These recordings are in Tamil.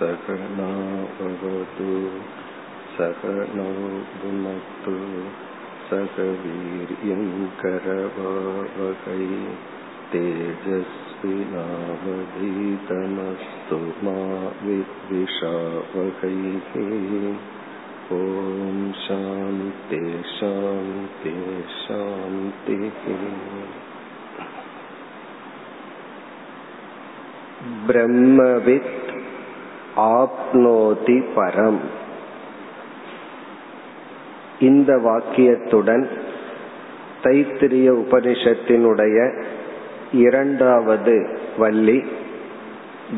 सकनाभवतु सकनौ भुनक्तु सक वीर्यङ्करवावहै तेजस्विनावधीतमस्तु मा विद्विषावहैः ॐ शान्ति शान्ति शान्तिः ब्रह्मवित् ஆப்னோதி பரம். இந்த வாக்கியத்துடன் தைத்திரிய உபனிஷத்தினுடைய இரண்டாவது வள்ளி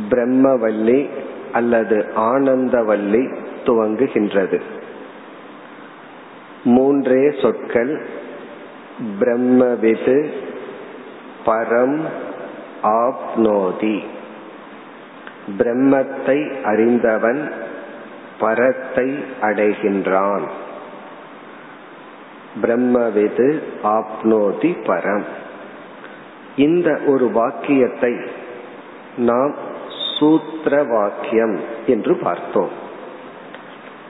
பிரம்மவல்லி அல்லது ஆனந்தவல்லி துவங்குகின்றது. மூன்றே சொற்கள் பிரம்மவிது பரம் ஆப்னோதி. பிரம்மத்தை அறிந்தவன் பரத்தை அடைகின்றான். பிரம்மவிது ஆப்னோதி பரம். இந்த ஒரு வாக்கியத்தை நாம் சூத்திர வாக்கியம் என்று பார்த்தோம்.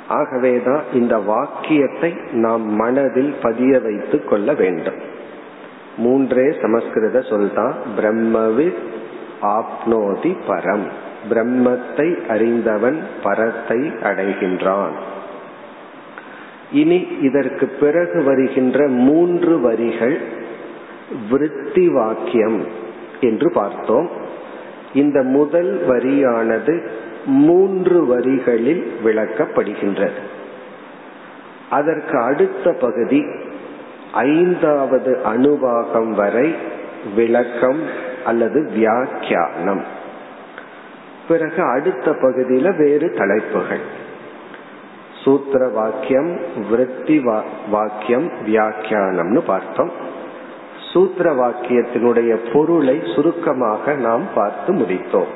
ஆகவேதான் இந்த வாக்கியத்தை நாம் மனதில் பதிய வைத்துக் கொள்ள வேண்டும். மூன்றே சமஸ்கிருத சொல்தான் பிரம்மவித் ஆப்னோதி பரம். பிரம்மத்தை அறிந்தவன் பரத்தை அடைகின்றான். இனி இதற்கு பிறகு வருகின்ற மூன்று வரிகள் விருத்தி வாக்கியம் என்று பார்த்தோம். இந்த முதல் வரியானது மூன்று வரிகளில் விளக்கப்படுகின்றது. அதற்கு அடுத்த பகுதி ஐந்தாவது அணுவாகம் வரை விளக்கம் அல்லது வியாக்கியானம். பிறகு அடுத்த பகுதியில வேறு தலைப்புகள். சூத்திர வாக்கியம் விருத்தி வாக்கியம் வியாக்கியானம்னு பார்த்தோம். சூத்திர வாக்கியத்தினுடைய பொருளை சுருக்கமாக நாம் பார்த்து முடித்தோம்.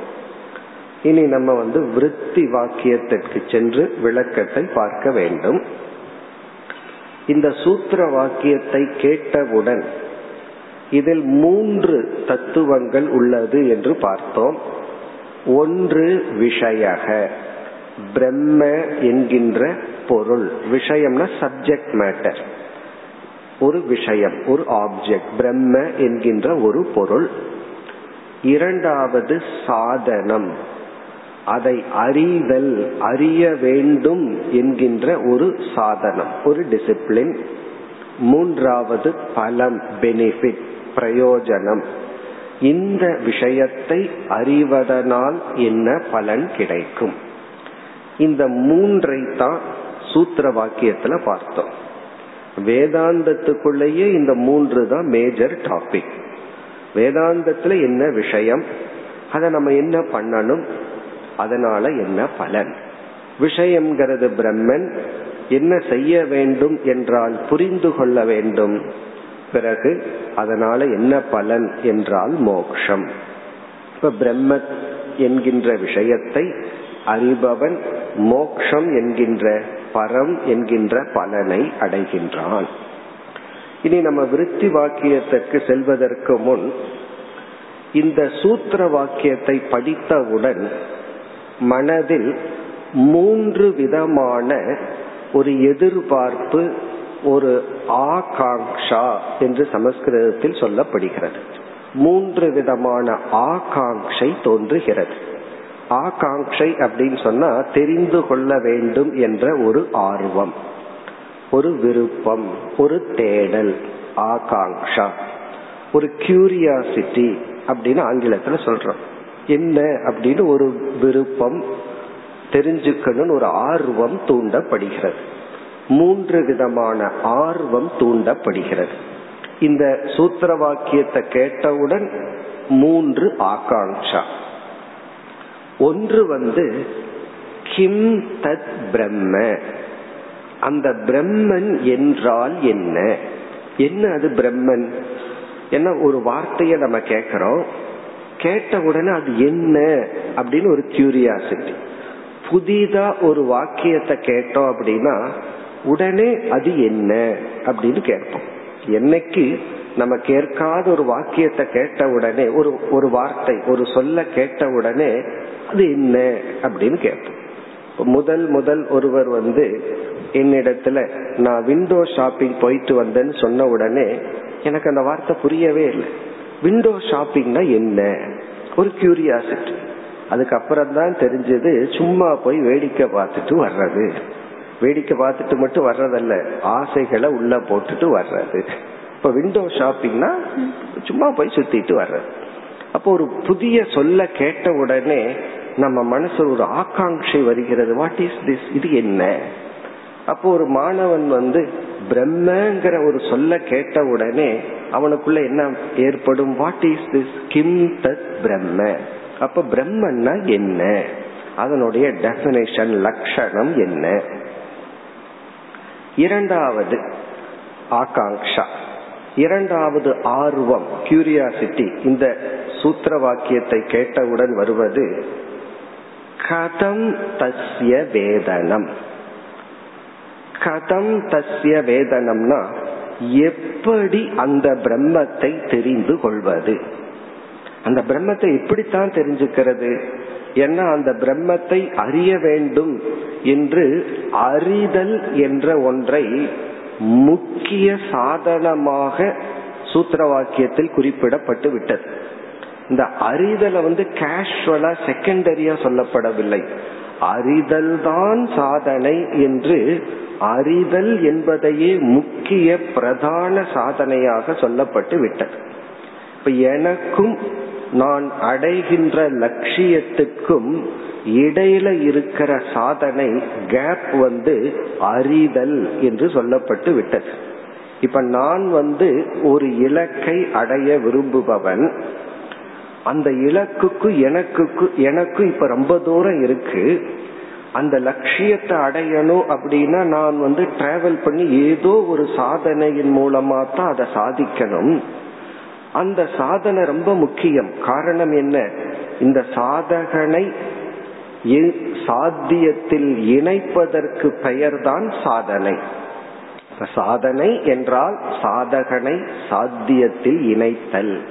இனி நம்ம வந்து விருத்தி வாக்கியத்திற்கு சென்று விளக்கத்தை பார்க்க வேண்டும். இந்த சூத்திர வாக்கியத்தை கேட்டவுடன் இதில் மூன்று தத்துவங்கள் உள்ளது என்று பார்த்தோம். ஒன்று விஷயக பிரம்ம என்கின்ற பொருள். விஷயம்னா சப்ஜெக்ட் மேட்டர் ஒரு விஷயம் ஒரு ஆப்ஜெக்ட் பிரம்ம என்கின்ற ஒரு பொருள். இரண்டாவது சாதனம் அதை அறிதல் அறிய வேண்டும் என்கின்ற ஒரு சாதனம் ஒரு டிசிப்ளின் மூன்றாவது பலம் பெனிஃபிட் பிரயோஜனம். இந்த விஷயத்தை அறிவதனால் என்ன பலன் கிடைக்கும்? இந்த மூன்றை தான் சூத்திர வாக்கியத்துல பார்த்தோம். வேதாந்தத்துக்குள்ளேயே இந்த மூன்று தான் மேஜர் டாபிக் வேதாந்தத்துல என்ன விஷயம்? அதை நம்ம என்ன பண்ணணும்? அதனால என்ன பலன்? விஷயம்ங்கிறது பிரம்மன் என்ன செய்ய வேண்டும் என்றால் புரிந்து கொள்ள வேண்டும். பிறகு அதனால என்ன பலன் என்றால் மோக்ஷம். இப்ப பிரம்ம என்கின்ற விஷயத்தை அறிபவன் மோக்ஷம் என்கின்ற பரம் என்கின்ற பலனை அடைகின்றான். இனி நம்ம விருத்தி வாக்கியத்திற்கு செல்வதற்கு முன் இந்த சூத்திர வாக்கியத்தை படித்தவுடன் மனதில் மூன்று விதமான ஒரு எதிர்பார்ப்பு ஒரு ஆகாங்ஷா என்று சமஸ்கிருதத்தில் சொல்லப்படுகிறது. மூன்று விதமான ஆகாங்ஷை தோன்றுகிறது. ஆகாங்ஷை அப்படின்னு சொன்னா தெரிந்து கொள்ள வேண்டும் என்ற ஒரு ஆர்வம் ஒரு விருப்பம் ஒரு தேடல் ஆகாங்ஷா ஒரு கியூரியாசிட்டி அப்படின்னு ஆங்கிலத்துல சொல்றோம். என்ன அப்படின்னு ஒரு விருப்பம் தெரிஞ்சுக்கணும்னு ஒரு ஆர்வம் தூண்டப்படுகிறது. மூன்று விதமான ஆர்வம் தூண்டப்படுகிறது. இந்த சூத்திர வாக்கியத்தை கேட்டவுடன் மூன்று ஆகாங்ஷா ஒன்று வந்து கிம் தத் பிரம்ம. அந்த பிரம்மன் என்றால் என்ன? என்ன அது பிரம்மன்? என்ன ஒரு வார்த்தையை நம்ம கேட்கிறோம் கேட்ட உடனே அது என்ன அப்படின்னு ஒரு கியூரியாசிட்டி புதிதா ஒரு வாக்கியத்தை கேட்டோம் அப்படின்னா உடனே அது என்ன அப்படின்னு கேட்போம். என்னைக்கு நம்ம கேட்காத ஒரு வாக்கியத்தை கேட்ட உடனே ஒரு ஒரு வார்த்தை ஒரு சொல்ல கேட்ட உடனே அது என்ன அப்படின்னு கேட்போம். முதல் முதல் ஒருவர் வந்து என்னிடத்துல நான் விண்டோ ஷாப்பிங் போயிட்டு வந்தேன்னு சொன்ன உடனே எனக்கு அந்த வார்த்தை புரியவே இல்லை. விண்டோ ஷாப்பிங்னா என்ன? ஒரு கியூரியாசிட்டி அதுக்கப்புறம் தான் தெரிஞ்சது சும்மா போய் வேடிக்கை பார்த்துட்டு வர்றது. வேடிக்கை பார்த்துட்டு மட்டும் வர்றதல்ல. ஆசைகளை உள்ள போட்டுட்டு வர்றது. இப்ப விண்டோ ஷாப்பிங்னா சும்மா போய் சுத்திட்டு வர்றது. அப்போ ஒரு புதிய சொல்ல கேட்ட உடனே நம்ம மனசு ஒரு ஆகாங்கை வருகிறது. வாட் இஸ் திஸ் இது என்ன? அப்போ ஒரு மாணவன் வந்து பிரம்மங்கிற ஒரு சொல்ல கேட்ட உடனே அவனுக்குள்ள என்ன ஏற்படும்? வாட் இஸ் திஸ் கிம் தத் பிரம்ம அப்ப பிரம்மன்னா என்ன? அதனுடைய டெபினேஷன் லட்சணம் என்ன? இரண்டாவது ஆகாங்ஷா இரண்டாவது ஆர்வம் கியூரியாசிட்டி இந்த சூத்திர வாக்கியத்தை கேட்டவுடன் வருவது கதம் தஸ்ய வேதனம். கதம் தஸ்ய வேதனம்னா எப்படி அந்த பிரம்மத்தை தெரிந்து கொள்வது? அந்த பிரம்மத்தை எப்படித்தான் தெரிஞ்சுக்கிறது? ஏன்னா அந்த பிரம்மத்தை அறிய வேண்டும் என்று அறிதல் என்ற ஒன்றை முக்கிய சாதனமாக சூத்திர வாக்கியத்தில் குறிப்பிடப்பட்டு விட்டது. இந்த அறிதலை வந்து கேஷுவலா செகண்டரியா சொல்லப்படவில்லை. அறிதல் தான் சாதனை என்று அறிதல் என்பதையே முக்கிய பிரதான சாதனையாக சொல்லப்பட்டு விட்டது. இப்ப எனக்கும் நான் அடைகின்ற லட்சியத்துக்கும் இடையில இருக்கிற சாதனை கேப் வந்து அறிதல் என்று சொல்லப்பட்டு விட்டது. இப்ப நான் வந்து ஒரு இலக்கை அடைய விரும்புபவன் அந்த இலக்குக்கு எனக்கு எனக்கு இப்ப ரொம்ப தூரம் இருக்கு அந்த லட்சியத்தை அடையணும் அப்படின்னா நான் வந்து டிராவல் பண்ணி ஏதோ ஒரு சாதனையின் மூலமா தான் அதை சாதிக்கணும். அந்த சாதனை ரொம்ப முக்கியம். காரணம் என்ன? இந்த சாதகனை சாத்தியத்தில் இணைப்பதற்கு பெயர்தான் சாதனை. சாதனை என்றால் சாதகனை சாத்தியத்தில் இணைத்தல்.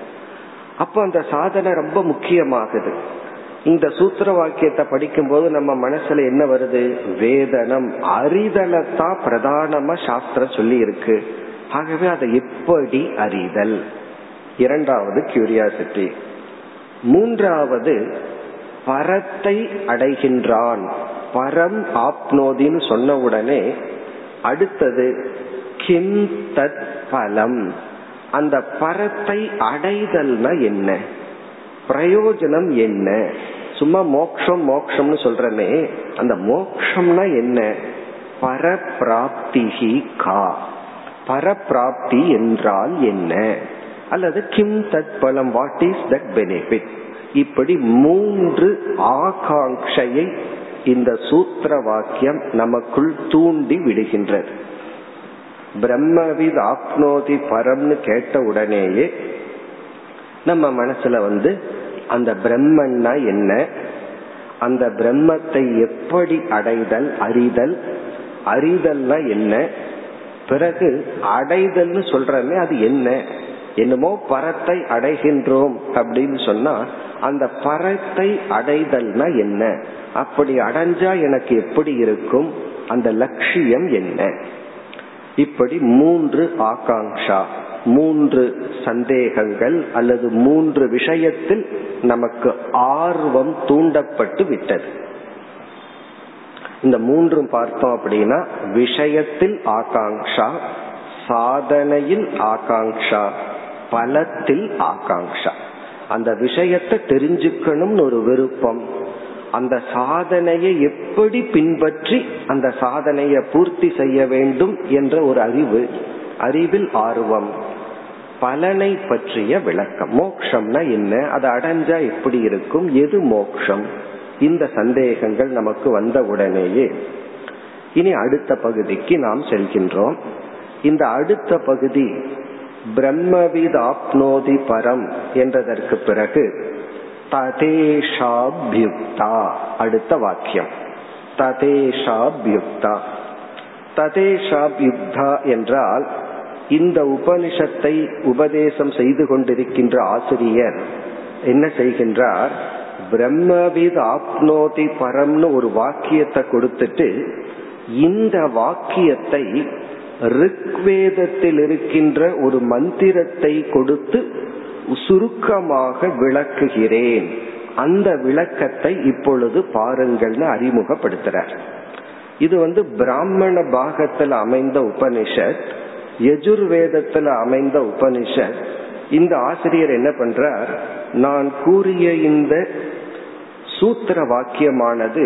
அப்ப அந்த சாதனை ரொம்ப முக்கியமாகுது. இந்த சூத்திர வாக்கியத்தை படிக்கும் போது நம்ம மனசுல என்ன வருது? வேதனம். அறிதலத்தான் பிரதானமா சாஸ்திரம் சொல்லி இருக்கு ஆகவே அதை எப்படி அறிதல்? இரண்டாவது கியூரியாசிட்டி மூன்றாவது பரத்தை அடைகின்றான். பரம் ஆப்னோதின்னு சொன்ன உடனே அடுத்தது கிம் தத் பலம். அந்த பரத்தை அடைதல்னா என்ன? பிரயோஜனம் என்ன? சும்மா மோக்ஷம் மோக்ஷம்னு சொல்றமே அந்த மோக்ஷம்னா என்ன? பரப்பிராப்திகி கா. பரப்பிராப்தி என்றால் என்ன? அல்லது கிம் தத் பலம் வாட் இஸ் தட் பெனிஃபிட் இப்படி மூன்று ஆகாங்கையை இந்த சூத்திர வாக்கியம் நமக்குள் தூண்டி விடுகின்றது. பிரம்மவித் ஆப்னோதி பரம்னு கேட்ட உடனேயே நம்ம மனசுல வந்து அந்த பிரம்மன்னா என்ன? அந்த பிரம்மத்தை எப்படி அடைதல் அறிதல்? அறிதல்னா என்ன? பிறகு அடைதல்னு சொல்றமே அது என்ன? என்னமோ பரத்தை அடைகின்றோம் அப்படின்னு சொன்னா அந்த பரத்தை அடைதல்னா என்ன? அப்படி அடைஞ்சா எனக்கு எப்படி இருக்கும்? அந்த லட்சியம் என்ன? இப்படி மூன்று ஆகாங்ஷா மூன்று சந்தேகங்கள் அல்லது மூன்று விஷயத்தில் நமக்கு ஆர்வம் தூண்டப்பட்டு விட்டது. இந்த மூன்றும் பார்த்தோம் அப்படின்னா விஷயத்தில் ஆகாங்ஷா சாதனையில் ஆகாங்ஷா பலத்தில் ஆகாங்ஷா அந்த விஷயத்தை தெரிஞ்சுக்கணும்னு ஒரு விருப்பம். அந்த சாதனையை எப்படி பின்பற்றி அந்த சாதனையை பூர்த்தி செய்ய வேண்டும் என்ற ஒரு அறிவு அறிவில் ஆர்வம். பலனை பற்றிய விளக்கம். மோக்ஷம்னா என்ன? அது அடைஞ்சா எப்படி இருக்கும்? எது மோக்ஷம்? இந்த சந்தேகங்கள் நமக்கு வந்த உடனேயே. இனி அடுத்த பகுதிக்கு நாம் செல்கின்றோம். இந்த அடுத்த பகுதி பிரம்மவிதாப்னோதி பரம் என்றதற்கு பிறகு ததேஷாபியுக்தா அடுத்த வாக்கியம். ததேஷாபியுக்தா. ததேஷாபியுக்தா என்றால் இந்த உபனிஷத்தை உபதேசம் செய்து கொண்டிருக்கின்ற ஆசிரியர் என்ன செய்கின்றார்? பிரம்மவித் ஆப்னோதி பரம்னு ஒரு வாக்கியத்தை கொடுத்துட்டு இந்த வாக்கியத்தை ரிக்வேதத்தில் இருக்கின்ற ஒரு மந்திரத்தை கொடுத்து சுருக்கமாக விளக்குகிறேன். அந்த விளக்கத்தை இப்பொழுது பாருங்கள்னு அறிமுகப்படுத்துறார். இது வந்து பிராமண பாகத்தில் அமைந்த உபனிஷத் எஜுர்வேதத்தில் அமைந்த உபனிஷத். இந்த ஆசிரியர் என்ன பண்றார்? நான் கூறிய இந்த சூத்திர வாக்கியமானது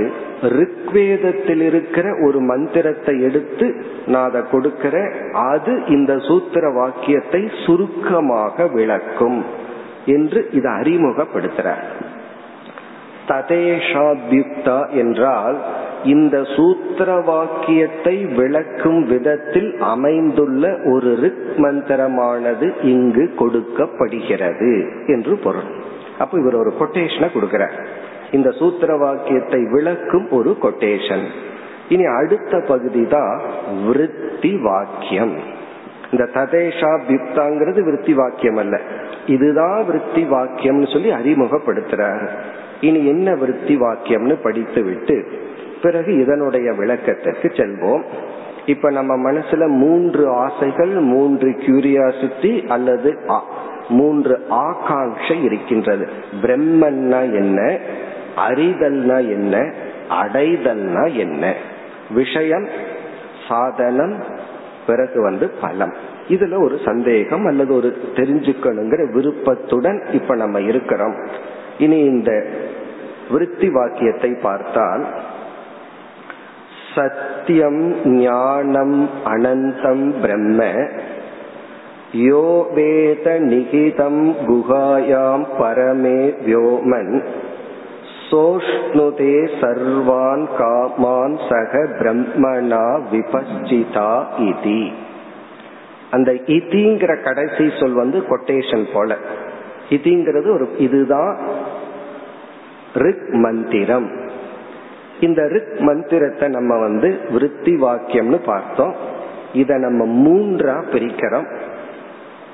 ரிக்வேதத்தில் இருக்கிற ஒரு மந்திரத்தை எடுத்து நான் அதை கொடுக்கிற அது இந்த சூத்திர வாக்கியத்தை சுருக்கமாக விளக்கும் என்று இதை அறிமுகப்படுத்துறார். ததேஷாத்யுக்தா என்றால் இந்த சூத்திர வாக்கியத்தை விளக்கும் விதத்தில் அமைந்துள்ள ஒரு ரிக் மந்திரமானது இங்கு கொடுக்கப்படுகிறது என்று பொருள். அப்ப இவர் ஒரு கொட்டேஷனை கொடுக்கிறார். இந்த சூத்திர வாக்கியத்தை விளக்கும் ஒரு கொட்டேஷன் இனி அடுத்த பகுதி தான் விருத்தி வாக்கியம். இந்த ததேஷா பிப்தாங்கிறது விருத்தி வாக்கியம் அல்ல. இதுதான் விருத்தி வாக்கியம்னு சொல்லி அறிமுகப்படுத்துறார். இனி என்ன விருத்தி வாக்கியம்னு படித்து விட்டு பிறகு இதனுடைய விளக்கத்திற்கு செல்வோம். இப்ப நம்ம மனசுல மூன்று ஆசைகள் மூன்று கியூரியாசிட்டி அல்லது மூன்று ஆகாங்ஷை இருக்கின்றது. பிரம்மன்னா என்ன அறிதல்னா என்ன? அடைதல்னா என்ன? விஷயம் சாதனம் பிறகு வந்து பலம். இதுல ஒரு சந்தேகம் அல்லது ஒரு தெரிஞ்சுக்கணுங்கிற விருப்பத்துடன் இப்ப நம்ம இருக்கிறோம். இனி இந்த விருத்தி வாக்கியத்தை பார்த்தால் சத்தியம் ஞானம் அனந்தம் பிரம்ம யோ வேத நிகிதம் குகாயாம் பரமே வியோமன் சோஷ்ணுதே சர்வான் காமான் சக பிரம்மணா விபஸ்சிதா இதி. அந்த இதிங்கிற கடைசி சொல் வந்து கொட்டேஷன் போல. இதிங்கிறது ஒரு இதுதான் ரிக் மந்திரம் இந்த ரிக் மந்திரத்தை நம்ம வந்து விருத்தி வாக்கியம்னு பார்த்தோம். இதை நம்ம மூன்றா பிரிக்கிறோம்.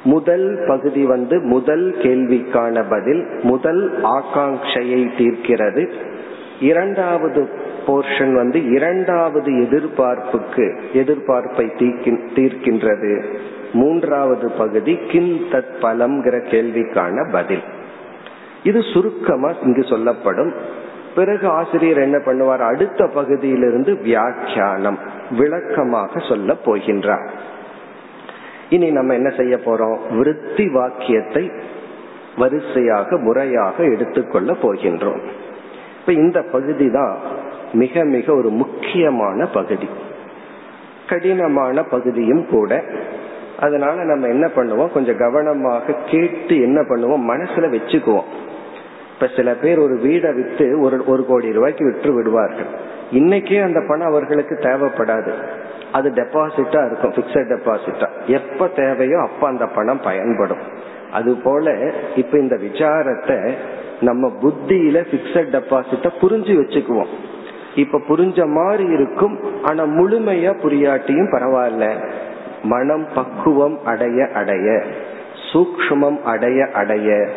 முதல் பகுதி வந்து முதல் கேள்விக்கான பதில் முதல் ஆகாங்கையை தீர்க்கிறது. இரண்டாவது போர்ஷன் வந்து இரண்டாவது எதிர்பார்ப்புக்கு எதிர்பார்ப்பை தீர்க்கின்றது. மூன்றாவது பகுதி கிம் தத் பலம்ங்கிற கேள்விக்கான பதில். இது சுருக்கமா இங்கு சொல்லப்படும். பிறகு ஆசிரியர் என்ன பண்ணுவார்? அடுத்த பகுதியிலிருந்து வியாக்கியானம் விளக்கமாக சொல்ல போகின்றார். இனி நம்ம என்ன செய்ய போறோம்? விருத்தி வாக்கியத்தை வரிசையாக முறையாக எடுத்துக்கொள்ள போகின்றோம். இப்ப இந்த பகுதி தான் மிக மிக ஒரு முக்கியமான பகுதி. கடினமான பகுதியும் கூட. அதனால நம்ம என்ன பண்ணுவோம்? கொஞ்சம் கவனமாக கேட்டு என்ன பண்ணுவோம்? மனசுல வச்சுக்குவோம். இப்ப சில பேர் ஒரு வீடை வித்து ஒரு ஒரு கோடி ரூபாய்க்கு விற்று விடுவார்கள். இன்னைக்கே அந்த பணம் அவர்களுக்கு தேவைப்படாது. அது டெபாசிட்டா இருக்கும் பிக்சட் டெபாசிட்டா எப்ப தேவையோ அப்ப அந்த பணம் பயன்படும். அது போல இப்ப இந்த விசாரத்தை நம்ம புத்தியில பிக்சட் டெபாசிட்ட புரிஞ்சு வச்சுக்குவோம். இப்ப புரிஞ்ச மாதிரி இருக்கும் ஆனா முழுமையா புரியாட்டியும் பரவாயில்ல. மனம் பக்குவம் அடைய அடைய சூக்மம் அடைய அடைய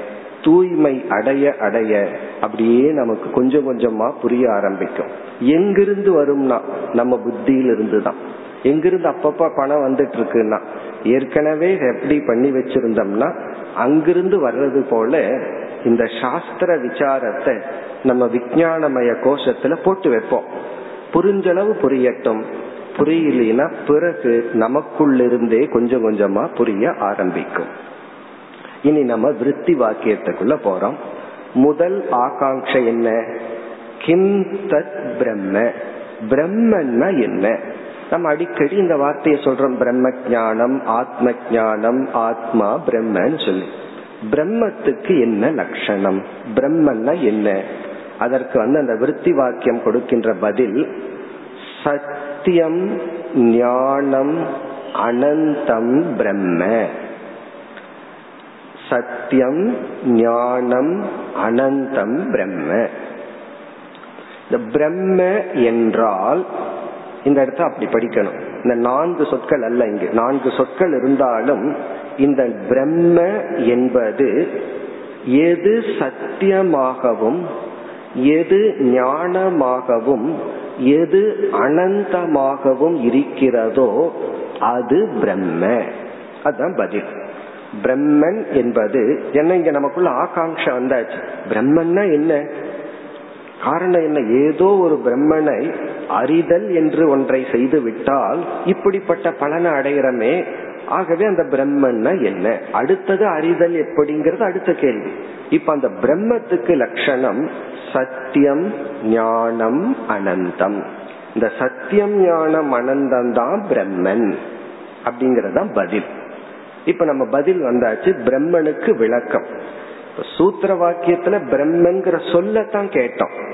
தூய்மை அடைய அடைய அப்படியே நமக்கு கொஞ்சம் கொஞ்சமா புரிய ஆரம்பிக்கும். எங்கிருந்து வரும்னா நம்ம புத்தியிலிருந்து தான் எங்கிருந்து அப்பப்ப பணம் வந்துட்டு இருக்குன்னா ஏற்கனவே எப்படி பண்ணி வச்சிருந்தோம்னா அங்கிருந்து வர்றது போல இந்த சாஸ்திர விசாரத்தை நம்ம விஜயானமய கோஷத்துல போட்டு வைப்போம். புரிஞ்சளவு புரியட்டும். புரியலனா பிறகு நமக்குள்ளிருந்தே கொஞ்சம் கொஞ்சமா புரிய ஆரம்பிக்கும். இனி நம்ம விருத்தி வாக்கியத்துக்குள்ள போறோம். முதல் ஆகாங்ஷ என்ன? கிம் தத் பிரம்ம. பிரம்மன்னா என்ன? நம்ம அடிக்கடி இந்த வார்த்தையை சொல்றோம். பிரம்ம ஜானம் ஆத்ம ஜானம் ஆத்மா பிரம்மன்னு சொல்லி. பிரம்மத்துக்கு என்ன லட்சணம்? பிரம்மன்னா என்ன? அதற்கு வந்து அந்த விருத்தி வாக்கியம் கொடுக்கின்ற பதில் சத்தியம் ஞானம் அனந்தம் பிரம்ம. சத்தியம் ஞானம் அனந்தம் பிரம்ம. இந்த பிரம்ம என்றால் இந்த இடத்த அப்படி படிக்கணும். இந்த நான்கு சொற்கள் அல்ல இங்கு. நான்கு சொற்கள் இருந்தாலும் இந்த பிரம்ம என்பது எது சத்தியமாகவும் எது ஞானமாகவும் எது அனந்தமாகவும் இருக்கிறதோ அது பிரம்ம. அதுதான் பதில். பிரம்மன் என்பது என்ன இங்க நமக்குள்ள ஆகாங்ஷ வந்தாச்சு? பிரம்மன்னா என்ன? காரணம் என்ன? ஏதோ ஒரு பிரம்மனை அறிதல் என்று ஒன்றை செய்து விட்டால் இப்படிப்பட்ட பலனை அடைகிறமே. ஆகவே அந்த பிரம்மன்னா என்ன? அடுத்தது அறிதல் எப்படிங்கிறது அடுத்த கேள்வி. இப்ப அந்த பிரம்மத்துக்கு லட்சணம் சத்தியம் ஞானம் அனந்தம். இந்த சத்தியம் ஞானம் அனந்தம் தான் பிரம்மன் அப்படிங்கறதான் பதில். இப்ப நம்ம பதில் வந்தாச்சு பிரம்மனுக்கு விளக்கம். சூத்திர வாக்கியத்துல பிரம்மன்கிற சொல்லத்தான் கேட்டோம்.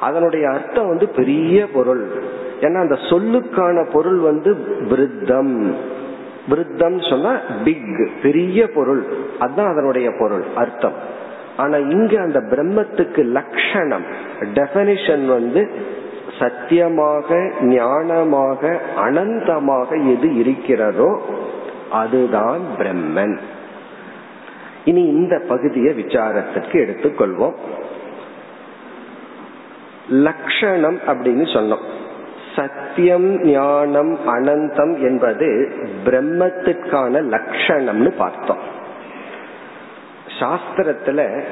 அதனுடைய அர்த்தம் வந்து பெரிய பொருள். ஏன்னா அந்த சொல்லுக்கான பொருள் வந்து விருத்தம். விருத்தம் சொன்னா பிக் பெரிய பொருள். அதுதான் அதனுடைய பொருள் அர்த்தம். ஆனா இங்க அந்த பிரம்மத்துக்கு லட்சணம் டெபனிஷன் வந்து சத்தியமாக ஞானமாக அனந்தமாக எது இருக்கிறதோ அதுதான் பிரம்மன். இனி இந்த பகுதியை விசாரத்திற்கு எடுத்துக்கொள்வோம். லட்சணம் அப்படின்னு சொன்னோம். சத்தியம் ஞானம் அனந்தம் என்பது பிரம்மத்திற்கான லட்சணம்னு பார்த்தோம். சாஸ்திரத்துல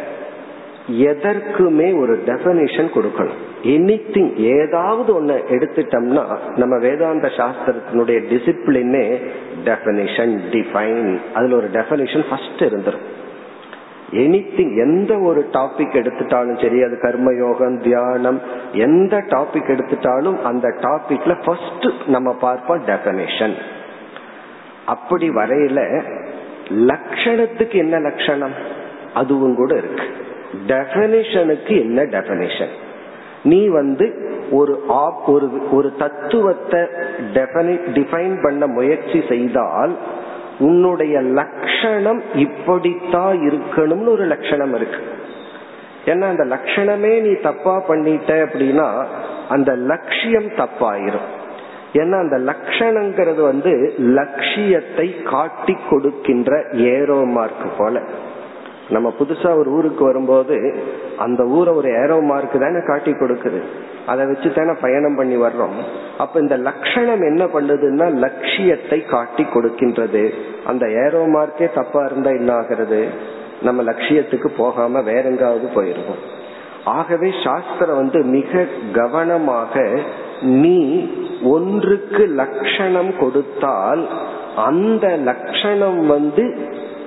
எதற்குமே ஒரு டெபனிஷன் கொடுக்கணும். எனி திங் ஏதாவது ஒன்னு எடுத்துட்டோம்னா நம்ம வேதாந்த சாஸ்திரத்தினுடைய டிசிப்ளினே டெபனிஷன் டிஃபைன் அதுல ஒரு டெபனிஷன் ஃபர்ஸ்ட் இருந்துரும். எனிதிங் எந்த ஒரு டாபிக் எடுத்துட்டாலும் சரி அது கர்மயோகம் தியானம் எந்த டாபிக் எடுத்துட்டாலும் அந்த டாபிக்ல ஃபர்ஸ்ட் நம்ம பார்ப்போம் டெபனேஷன் அப்படி வரையில லட்சணத்துக்கு என்ன லட்சணம் அதுவும் கூட இருக்கு. டெபனிஷனுக்கு என்ன டெபனிஷன் நீ வந்து ஒரு ஒரு ஒரு தத்துவத்தை டிஃபைன் பண்ண முயற்சி செய்தால் உன்னுடைய லட்சணம் இப்படித்தான் இருக்கணும்னு ஒரு லட்சணம் இருக்கு. ஏன்னா அந்த லட்சணமே நீ தப்பா பண்ணிட்ட அப்படின்னா அந்த லட்சியம் தப்பாயிரும். ஏன்னா அந்த லட்சணங்கிறது வந்து லட்சியத்தை காட்டி கொடுக்கின்ற ஏரோ மார்க் போல. நம்ம புதுசா ஒரு ஊருக்கு வரும்போது அந்த ஊரை ஒரு ஏரோ மார்க் தானே காட்டி கொடுக்குது. அதை வச்சு தானே பயணம் பண்ணி வர்றோம். அப்ப இந்த லட்சணம் என்ன பண்ணுதுன்னா லட்சியத்தை காட்டி கொடுக்கின்றது. அந்த ஏரோ மார்க்கே தப்பா இருந்தா என்ன ஆகிறது? நம்ம லட்சியத்துக்கு போகாம வேற எங்காவது போயிருவோம். ஆகவே சாஸ்திரம் வந்து மிக கவனமாக நீ ஒன்றுக்கு லட்சணம் கொடுத்தால் அந்த லட்சணம் வந்து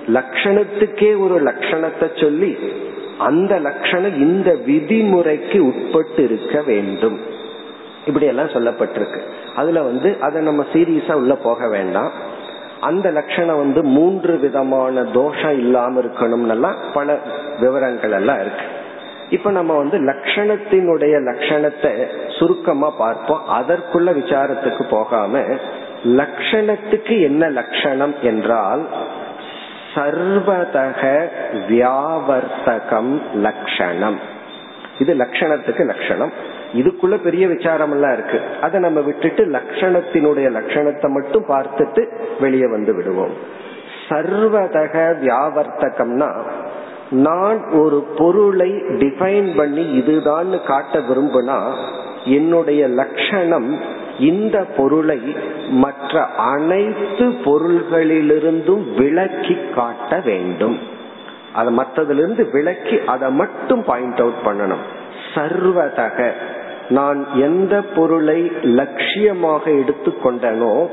லட்சணத்துக்கே ஒரு லட்சணத்தை சொல்லி அந்த லட்சணம் இந்த விதிமுறைக்கு உட்பட்டு இருக்க வேண்டும். இப்படி எல்லாம் சொல்லப்பட்டிருக்கு. அதுல வந்து அதை நம்ம சீரியஸா உள்ள போக வேண்டாம். அந்த லட்சணம் வந்து மூன்று விதமான தோஷம் இல்லாம இருக்கணும்னெல்லாம் பல விவரங்கள் எல்லாம் இருக்கு. இப்ப நம்ம வந்து லட்சணத்தினுடைய லட்சணத்தை சுருக்கமா பார்ப்போம். அதற்குள்ள விசாரத்துக்கு போகாம லட்சணத்துக்கு என்ன லட்சணம் என்றால் சர்வதக வியாவர்த்தகம் லட்சணம் இது லட்சணத்துக்கு லட்சணம் இதுக்குள்ள பெரிய விசாரம் எல்லாம் இருக்கு. அதை நம்ம விட்டுட்டு லட்சணத்தினுடைய லட்சணத்தை மட்டும் பார்த்துட்டு வெளியே வந்து விடுவோம். சர்வதக வியாவர்த்தகம்னா நான் ஒரு பொருளை டிஃபைன் பண்ணி இதுதான் காட்ட விரும்புனா என்னுடைய லட்சணம் இந்த பொருளை மற்ற அனைத்து பொருள்களிலிருந்தும் விளக்கி காட்ட வேண்டும். அதை மற்றதிலிருந்து விளக்கி அதை மட்டும் பாயிண்ட் அவுட் பண்ணணும். சர்வதக நான் எந்த பொருளை லட்சியமாக எடுத்துக்கொண்டனோ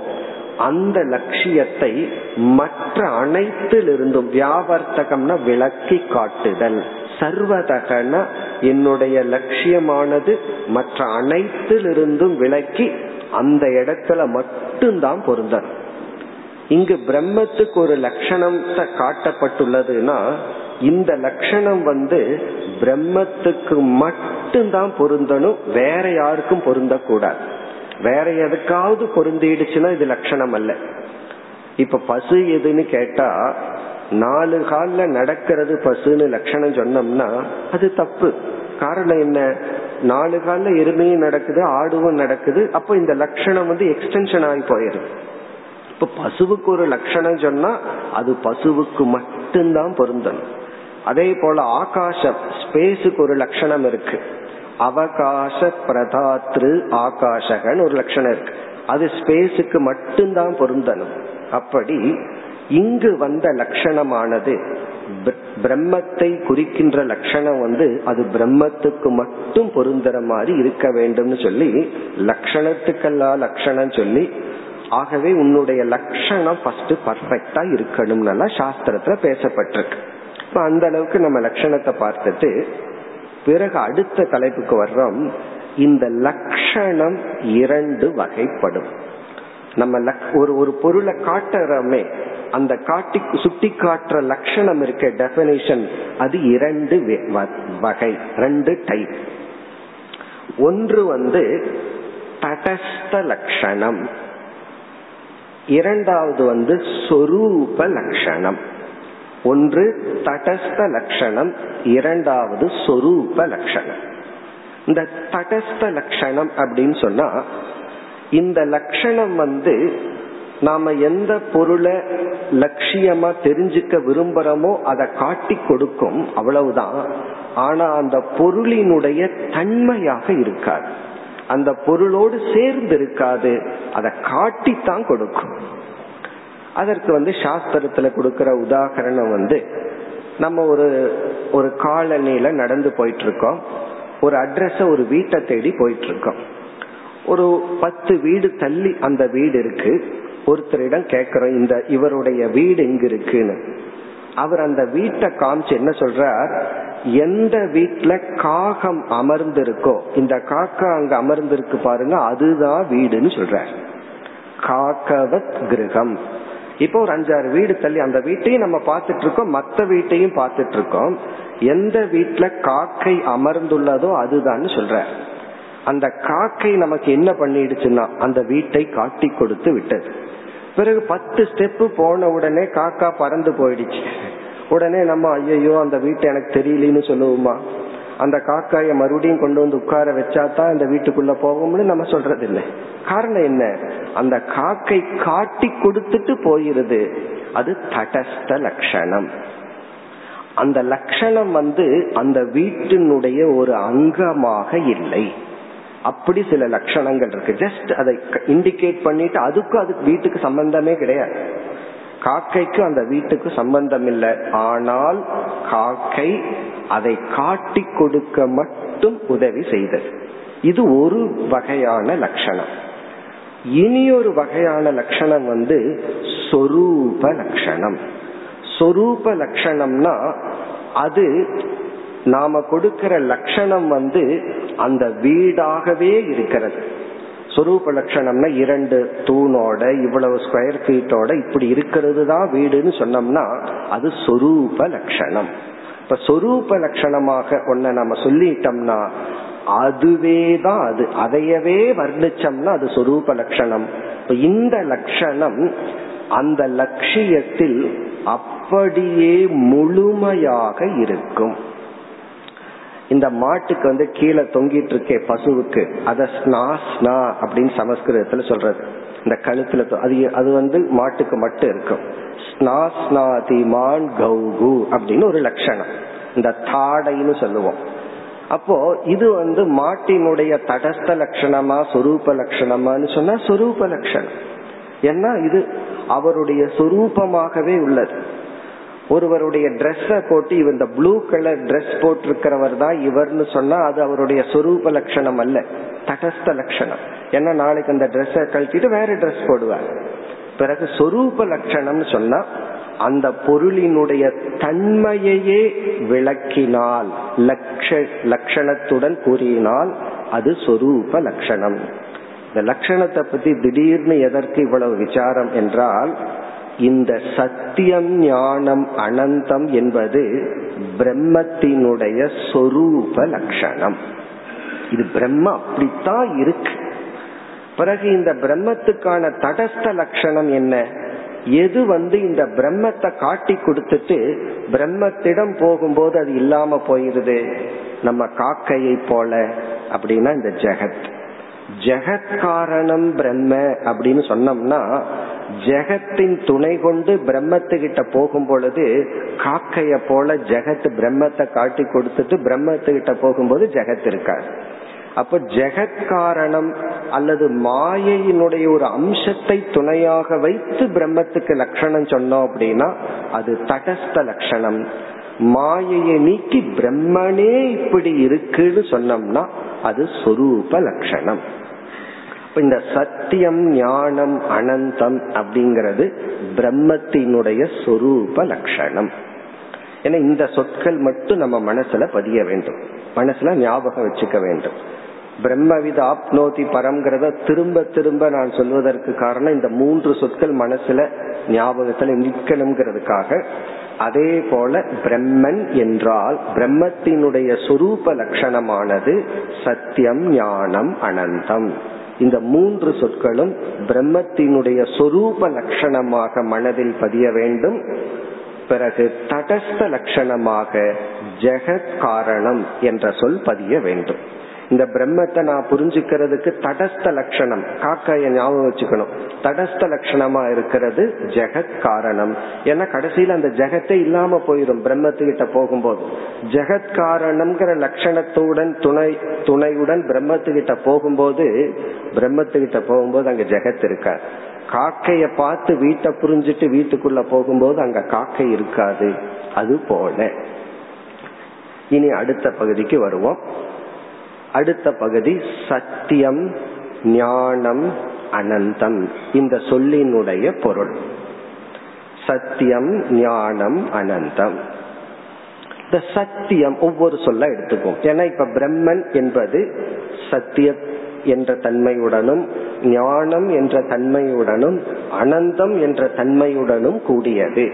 அந்த லட்சியத்தை மற்ற அனைத்திலிருந்தும் வியாவர்த்தகம்னா விளக்கி காட்டுதல். சர்வதகன என்னுடைய லட்சியமானது மற்ற அனைத்திலிருந்தும் விளக்கி அந்த இடத்துல மட்டும்தான் பொருந்தணும் இங்கு பிரம்மத்துக்கு ஒரு லட்சணம் காட்டப்பட்டுள்ளதுன்னா இந்த லட்சணம் வந்து பிரம்மத்துக்கு மட்டும்தான் பொருந்தணும் வேற யாருக்கும் பொருந்தக்கூடாது. வேற எதுக்காவது பொருந்திடுச்சுன்னா இது லட்சணம் அல்ல இப்ப பசு எதுன்னு கேட்டா நாலு காலில் நடக்கிறது பசுன்னு லட்சணம் சொன்னோம்னா அது தப்பு. காரணம் என்ன? நாலு கால எருமையும் நடக்குது ஆடுவும் நடக்குது. அப்ப இந்த லட்சணம் வந்து எக்ஸ்டென்ஷன் ஆகி போயிருது இப்ப பசுவுக்கு ஒரு லட்சணம் சொன்னா அது பசுவுக்கு மட்டும்தான் பொருந்தணும் அதே போல ஆகாசம் ஸ்பேஸுக்கு ஒரு லட்சணம் இருக்கு. அவகாச பிரதாத்ரு ஆகாஷகன்னு ஒரு லட்சணம் இருக்கு. அது ஸ்பேஸுக்கு மட்டும்தான் பொருந்தணும். அப்படி இங்கு வந்த லட்சணமானது பிரம்மத்தை குறிக்கின்ற லட்சணம் வந்து அது பிரம்மத்துக்கு மட்டும் பொருந்துற மாதிரி இருக்க வேண்டும்னு சொல்லி லட்சணத்துக்கெல்லாம் லட்சணம் சொல்லி ஆகவே உன்னுடைய லட்சணம் ஃபர்ஸ்ட் பர்ஃபெக்டா இருக்கணும்னு சாஸ்திரத்துல பேசப்பட்டிருக்கு. இப்ப அந்த அளவுக்கு நம்ம லட்சணத்தை பார்த்துட்டு பிறகு அடுத்த தலைப்புக்கு வர்றோம். இந்த லட்சணம் இரண்டு வகைப்படும். நம்ம ஒரு ஒரு பொருளை காட்டுறோமே அந்த காட்டி சுட்டி காட்டுற லட்சணம் இருக்க டெபனிஷன் அது இரண்டு வகை ரெண்டு டைப் ஒன்று வந்து தடஸ்த லட்சணம். இரண்டாவது வந்து சொரூப லட்சணம். ஒன்று தடஸ்த லட்சணம் இரண்டாவது சொரூப லட்சணம். இந்த தடஸ்த லட்சணம் அப்படின்னு சொன்னா இந்த லட்சணம் வந்து நாம எந்த பொருளை லட்சியமா தெரிஞ்சுக்க விரும்புறோமோ அதை காட்டி கொடுக்கும் அவ்வளவுதான். ஆனா அந்த பொருளினுடைய தன்மையாக இருக்காது. அந்த பொருளோடு சேர்ந்து இருக்காது. அதை காட்டித்தான் கொடுக்கும். அதற்கு வந்து சாஸ்திரத்துல கொடுக்கிற உதாகரணம் வந்து நம்ம ஒரு ஒரு காலனியில நடந்து போயிட்டு இருக்கோம் ஒரு அட்ரஸ ஒரு வீட்டை தேடி போயிட்டு இருக்கோம் ஒரு பத்து வீடு தள்ளி அந்த வீடு இருக்கு. ஒருத்தரிடம் கேக்குறோம் இந்த இவருடைய வீடு எங்க இருக்குன்னு அவர் அந்த வீட்டை காமிச்சு என்ன சொல்றார்? எந்த வீட்டுல காகம் அமர்ந்திருக்கோ இந்த காக்கா அங்க அமர்ந்திருக்கு பாருங்க அதுதான் வீடுன்னு சொல்றார். காக்கவத் கிரகம். இப்போ ஒரு அஞ்சாறு வீடு தள்ளி அந்த வீட்டையும் நம்ம பார்த்துட்டு இருக்கோம் மற்ற வீட்டையும் பார்த்துட்டு இருக்கோம் எந்த வீட்டுல காக்கை அமர்ந்துள்ளதோ அதுதான் சொல்ற அந்த காக்கை நமக்கு என்ன பண்ணிடுச்சுன்னா அந்த வீட்டை காட்டி கொடுத்து விட்டது. பிறகு பத்து ஸ்டெப்பு போன உடனே காக்கா பறந்து போயிடுச்சு. உடனே நம்ம ஐயோ அந்த வீட்டை எனக்கு தெரியலன்னு சொல்லுவோமா? அந்த காக்காய மறுபடியும் கொண்டு வந்து உட்கார வச்சா தான் இந்த வீட்டுக்குள்ள போகும்னு நம்ம சொல்றது இல்லை காரணம் என்ன? அந்த காக்கை காட்டி கொடுத்துட்டு போயிருது. அது தடஸ்த லட்சணம். அந்த லட்சணம் வந்து அந்த வீட்டினுடைய ஒரு அங்கமாக இல்லை. அப்படி சில லட்சணங்கள் இருக்கு. ஜஸ்ட் அதை இண்டிகேட் பண்ணிட்டு அதுக்கும் அதுக்கு வீட்டுக்கு சம்பந்தமே கிடையாது. காக்கைக்கு அந்த வீட்டுக்கு சம்பந்தம் இல்லை. ஆனால் காக்கை அதை காட்டி கொடுக்க மட்டும் உதவி செய்தது. இது ஒரு வகையான லட்சணம். இனி ஒரு வகையான லட்சணம் வந்து சொரூப லட்சணம். சொரூப லட்சணம்னா அது நாம கொடுக்கிற லட்சணம் வந்து அந்த வீடாகவே இருக்கிறது. சொரூப லட்சணம்னா இரண்டு தூணோட இவ்வளவு ஸ்கொயர் ஃபீட்டோட இப்படி இருக்கிறது தான் வீடுன்னு சொன்னோம்னா அது சொரூப லட்சணம். இப்ப சொரூப லட்சணமாக ஒன்ன நம்ம சொல்லிட்டோம்னா அதுவே தான் அது. அதையவே வர்ணிச்சோம்னா அது சொரூப லட்சணம். இப்ப இந்த லட்சணம் அந்த லட்சியத்தில் அப்படியே முழுமையாக இருக்கும். இந்த மாட்டுக்கு வந்து கீழே தொங்கிட்டு இருக்கே பசுவுக்கு அத ஸ்னா அப்படின்னு சமஸ்கிருதத்துல சொல்றது. இந்த கழுத்துல அது அது வந்து மாட்டுக்கு மட்டும் இருக்கும். ஸ்னாஸ்னாதிமான் கௌகு அப்படின்னு ஒரு லட்சணம். இந்த தாடைன்னு சொல்லுவோம். அப்போ இது வந்து மாட்டினுடைய தடஸ்த லட்சணமா சொரூப லட்சணமான்னு சொன்னா சொரூப லட்சணம். ஏன்னா இது அவருடைய சொரூபமாகவே உள்ளது. ஒருவருடைய ட்ரெஸ்ஸ போட்டு இவர் இந்த ப்ளூ கலர் ட்ரெஸ் போட்டிருக்கிறவர் தான் இவர்னு சொன்னா அது அவருடைய சொரூப லட்சணம் அல்ல. தடஸ்த லட்சணம். ஏன்னா நாளைக்கு அந்த ட்ரெஸ்ஸ கழட்டிட்டு வேற ட்ரெஸ் போடுவார். பிறகு சொரூப லட்சணம்னு சொன்னா அந்த பொருளினுடைய தன்மையையே விளக்கினால் லட்ச லட்சணத்துடன் கூறினால் அது சொரூப லட்சணம். இந்த லட்சணத்தை பத்தி திடீர்னு எதற்கு இவ்வளவு விசாரம் என்றால் இந்த சத்தியம் ஞானம் அனந்தம் என்பது பிரம்மத்தினுடைய சொரூப லட்சணம். இது பிரம்ம அப்படித்தான் இருக்கு. பிறகு இந்த பிரம்மத்துக்கான தடஸ்த லட்சணம் என்ன? எது வந்து இந்த பிரம்மத்தை காட்டி கொடுத்துட்டு பிரம்மத்திடம் போகும்போது அது இல்லாம போயிருது? நம்ம காக்கையை போல அப்படின்னா இந்த ஜெகத். ஜெகத் காரணம் பிரம்ம அப்படின்னு சொன்னோம்னா ஜெகத்தின் துணை கொண்டு பிரம்மத்துக்கிட்ட போகும் பொழுது காக்கைய போல ஜெகத் பிரம்மத்தை காட்டி கொடுத்துட்டு பிரம்மத்துக்கிட்ட போகும்போது ஜெகத் இருக்காது அப்ப ஜெகத் காரணம் அல்லது மாயையினுடைய ஒரு அம்சத்தை துணையாக வைத்து பிரம்மத்துக்கு லட்சணம் சொன்னோம் அப்படின்னா அது தடஸ்த லட்சணம். மாயையை நீக்கி பிரம்மனே இப்படி இருக்குன்னு சொன்னோம்னா அது சொரூப லட்சணம். இந்த சத்தியம் ஞானம் அனந்தம் அப்படிங்கிறது பிரம்மத்தினுடைய சொரூப லட்சணம். ஏன்னா இந்த சொற்கள் மட்டும் நம்ம மனசுல பதிய வேண்டும். மனசுல ஞாபகம் வச்சுக்க வேண்டும். பிரம்மவித ஆப்னோதி பரம்ங்கிறத திரும்ப திரும்ப நான் சொல்வதற்கு காரணம் இந்த மூன்று சொற்கள் மனசுல ஞாபகத்துல நிற்கணுங்கிறதுக்காக. அதே போல பிரம்மன் என்றால் பிரம்மத்தினுடைய சொரூப லட்சணமானது சத்தியம் ஞானம் அனந்தம். இந்த மூன்று சொற்களும் பிரம்மத்தினுடைய சொரூப லட்சணமாக மனதில் பதிய வேண்டும். பிறகு தடஸ்த லட்சணமாக ஜெகத் காரணம் என்ற சொல் பதிய வேண்டும். இந்த பிரம்மத்தை நான் புரிஞ்சுக்கிறதுக்கு தடஸ்த லட்சணம். காக்கைய ஞாபகம் வச்சுக்கணும். தடஸ்த லட்சணமா இருக்கிறது ஜெகத் காரணம். ஏன்னா கடைசியில அந்த ஜெகத்தை இல்லாம போயிடும் பிரம்மத்துக்கிட்ட போகும்போது. ஜெகத் காரணம்ங்கிற லட்சணத்துடன் துணை துணையுடன் பிரம்மத்துக்கிட்ட போகும்போது பிரம்மத்துக்கிட்ட போகும்போது அங்க ஜெகத் இருக்காது. காக்கைய பார்த்து வீட்டை புரிஞ்சிட்டு வீட்டுக்குள்ள போகும்போது அங்க காக்கை இருக்காது. அது போல. இனி அடுத்த பகுதிக்கு வருவோம். அடுத்த பகுதி சத்தியம் ஞானம் அனந்தம். இந்த சொல்லினுடைய பொருள். சத்தியம் ஞானம் அனந்தம். இந்த சத்தியம் ஒவ்வொரு சொல்ல எடுத்துக்கும் ஏன்னா இப்ப பிரம்மன் என்பது சத்திய என்ற தன்மையுடனும் ஞானம் என்ற தன்மையுடனும் அனந்தம் என்ற தன்மையுடனும் கூடியது.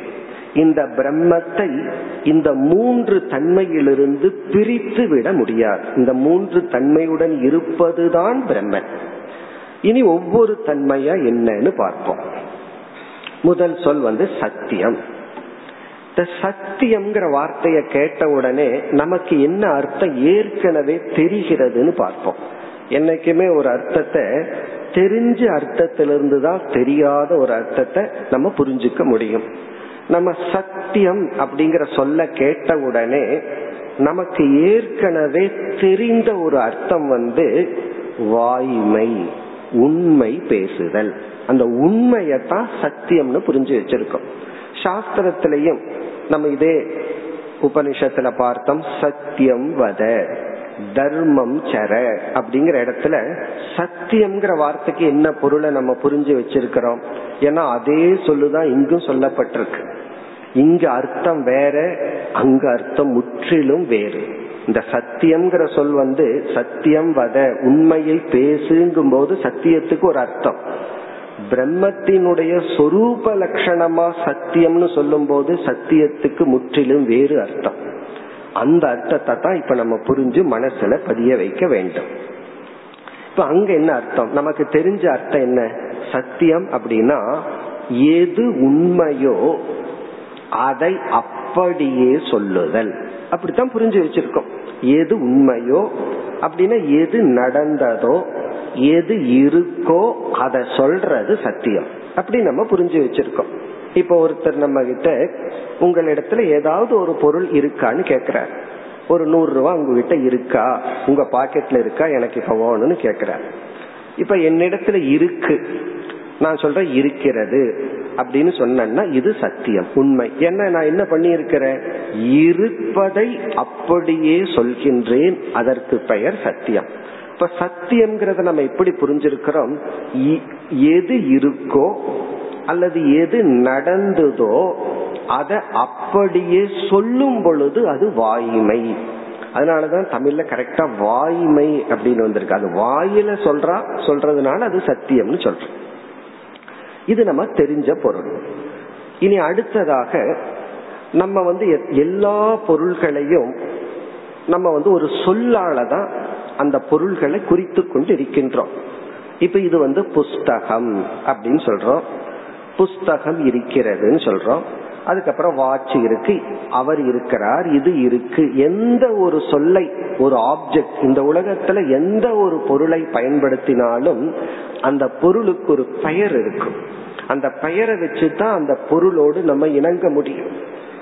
இந்த பிரம்மத்தை இந்த மூன்று தன்மையிலிருந்து பிரித்து விட முடியாது. இந்த மூன்று தன்மையுடன் இருப்பதுதான் பிரம்மன். இனி ஒவ்வொரு தன்மையா என்னன்னு பார்ப்போம். முதல் சொல் வந்து சத்தியம். இந்த சத்தியம்ங்கிற வார்த்தையை கேட்ட உடனே நமக்கு என்ன அர்த்தம் ஏற்கனவே தெரிகிறதுன்னு பார்ப்போம். என்னைக்குமே ஒரு அர்த்தத்தை தெரிஞ்ச அர்த்தத்திலிருந்து தான் தெரியாத ஒரு அர்த்தத்தை நம்ம புரிஞ்சுக்க முடியும். நம்ம சத்தியம் அப்படிங்கிற சொல்ல கேட்ட உடனே நமக்கு ஏற்கனவே தெரிந்த ஒரு அர்த்தம் வந்து வாய்மை உண்மை பேசுதல். அந்த உண்மையத்தான் சத்தியம்னு புரிஞ்சு வச்சிருக்கோம். சாஸ்திரத்திலையும் நம்ம இதே உபனிஷத்துல பார்த்தோம் சத்தியம் வத. தர்மம் சர அப்படிங்கிற இடத்துல சத்தியம்ங்கிற வார்த்தைக்கு என்ன பொருளை நம்ம புரிஞ்சு வச்சிருக்கிறோம்? ஏன்னா அதே சொல்லுதான் இங்கும் சொல்லப்பட்டிருக்கு. இங்க அர்த்தம் வேற அங்க அர்த்தம் முற்றிலும் வேறு. இந்த சத்தியம்ங்கிற சொல் வந்து சத்தியம் வத உண்மையை பேசுங்கும் போது சத்தியத்துக்கு ஒரு அர்த்தம். பிரம்மத்தினுடைய சொரூப லட்சணமா சத்தியம்னு சொல்லும் போது சத்தியத்துக்கு முற்றிலும் வேறு அர்த்தம். அந்த அர்த்தத்தை தான் இப்ப நம்ம புரிஞ்சு மனசுல பதிய வைக்க வேண்டும். இப்ப அங்க என்ன அர்த்தம்? நமக்கு தெரிஞ்ச அர்த்தம் என்ன? சத்தியம் அப்படின்னா எது உண்மையோ அதை அப்படியே சொல்லுதல். அப்படித்தான் புரிஞ்சு வச்சிருக்கோம். எது உண்மையோ அப்படின்னா எது நடந்ததோ எது இருக்கோ அதை சொல்றது சத்தியம். அப்படி நம்ம புரிஞ்சு வச்சிருக்கோம். இப்ப ஒருத்தர் நம்ம கிட்ட உங்களிடத்துல ஏதாவது ஒரு பொருள் இருக்கான்னு கேக்குறாரு. ஒரு நூறு ரூபா உங்ககிட்ட இருக்கா? உங்க பாக்கெட்ல இருக்கா? எனக்கு இப்ப வேணும்னு கேக்குறாரு. இப்ப என்னிடத்துல இருக்கு. நான் சொல்றேன் இருக்கிறது. அப்படின்னு சொன்னா இது சத்தியம் உண்மை. என்ன நான் என்ன பண்ணி இருக்கிறேன் இருப்பதை அப்படியே சொல்கின்றேன். அதற்கு பெயர் சத்தியம். இப்ப சத்தியம்ங்கிறத நம்ம எப்படி புரிஞ்சிருக்கிறோம்? எது இருக்கோ அல்லது எது நடந்ததோ அதை அப்படியே சொல்லும் பொழுது அது வாய்மை. அதனாலதான் தமிழ்ல கரெக்டா வாய்மை அப்படின்னு வந்திருக்கு. அது வாயில சொல்றா சொல்றதுனால அது சத்தியம்னு சொல்றோம். இது நம்ம தெரிஞ்ச பொருள். இனி அடுத்ததாக நம்ம வந்து எல்லா பொருள்களையும் நம்ம வந்து ஒரு சொல்லால தான் அந்த பொருள்களை குறித்து கொண்டு இருக்கின்றோம் இப்ப இது வந்து புஸ்தகம் அப்படின்னு சொல்றோம். புஸ்தகம் இருக்கிறதுன்னு சொல்றோம். அதுக்கப்புறம் வாட்ச் இருக்கு. அவர் இருக்கிறார் இது இருக்கு. எந்த ஒரு சொல்லை ஒரு ஆப்ஜெக்ட் இந்த உலகத்துல எந்த ஒரு பொருளை பயன்படுத்தினாலும் அந்த பொருளுக்கு ஒரு பெயர் இருக்கும். அந்த பெயரை வச்சுதான் அந்த பொருளோடு நம்ம இணங்க முடியும்.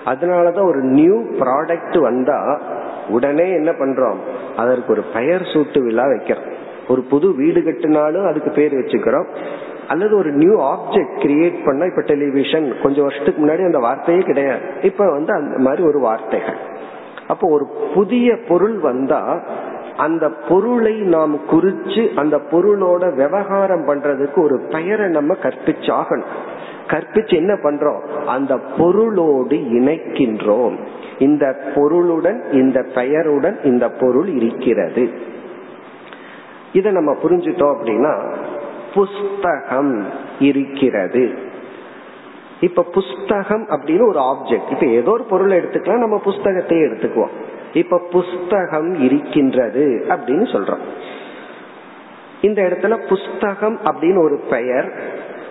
அதனாலதான் ஒரு நியூ ப்ராடக்ட் வந்தா உடனே என்ன பண்றோம்? அதற்கு ஒரு பெயர் சூட்டு விழா வைக்கிறோம். ஒரு புது வீடு கட்டினாலும் அதுக்கு பேர் வச்சுக்கிறோம். அல்லது ஒரு நியூ ஆப்ஜெக்ட் கிரியேட் பண்ண இப்ப டெலிவிஷன் கொஞ்சம் வருஷத்துக்கு முன்னாடி அந்த வார்த்தையே கிடையாது. இப்ப வந்து அந்த மாதிரி ஒரு வார்த்தைகள். அப்போ ஒரு புதிய பொருள் வந்தா அந்த பொருளை நாம் குறிச்சு அந்த பொருளோட விவகாரம் பண்றதுக்கு ஒரு பெயரை நம்ம கற்பிச்சாகணும். கற்பிச்சு என்ன பண்றோம்? அந்த பொருளோடு இணைக்கின்றோம். இந்த பொருளுடன் இந்த பெயருடன் இந்த பொருள் இருக்கிறது. இதை நம்ம புரிஞ்சுட்டோம் அப்படின்னா புஸ்தகம் இருக்கிறது. இப்ப புஸ்தகம் அப்படின்னு ஒரு ஆப்ஜெக்ட் இப்ப ஏதோ ஒரு பொருள் எடுத்துக்கலாம் நம்ம புஸ்தகத்தையே எடுத்துக்குவோம். இப்ப புஸ்தகம் இருக்கின்றது அப்படின்னு சொல்றோம். இந்த இடத்துல புஸ்தகம் அப்படின்னு ஒரு பெயர்.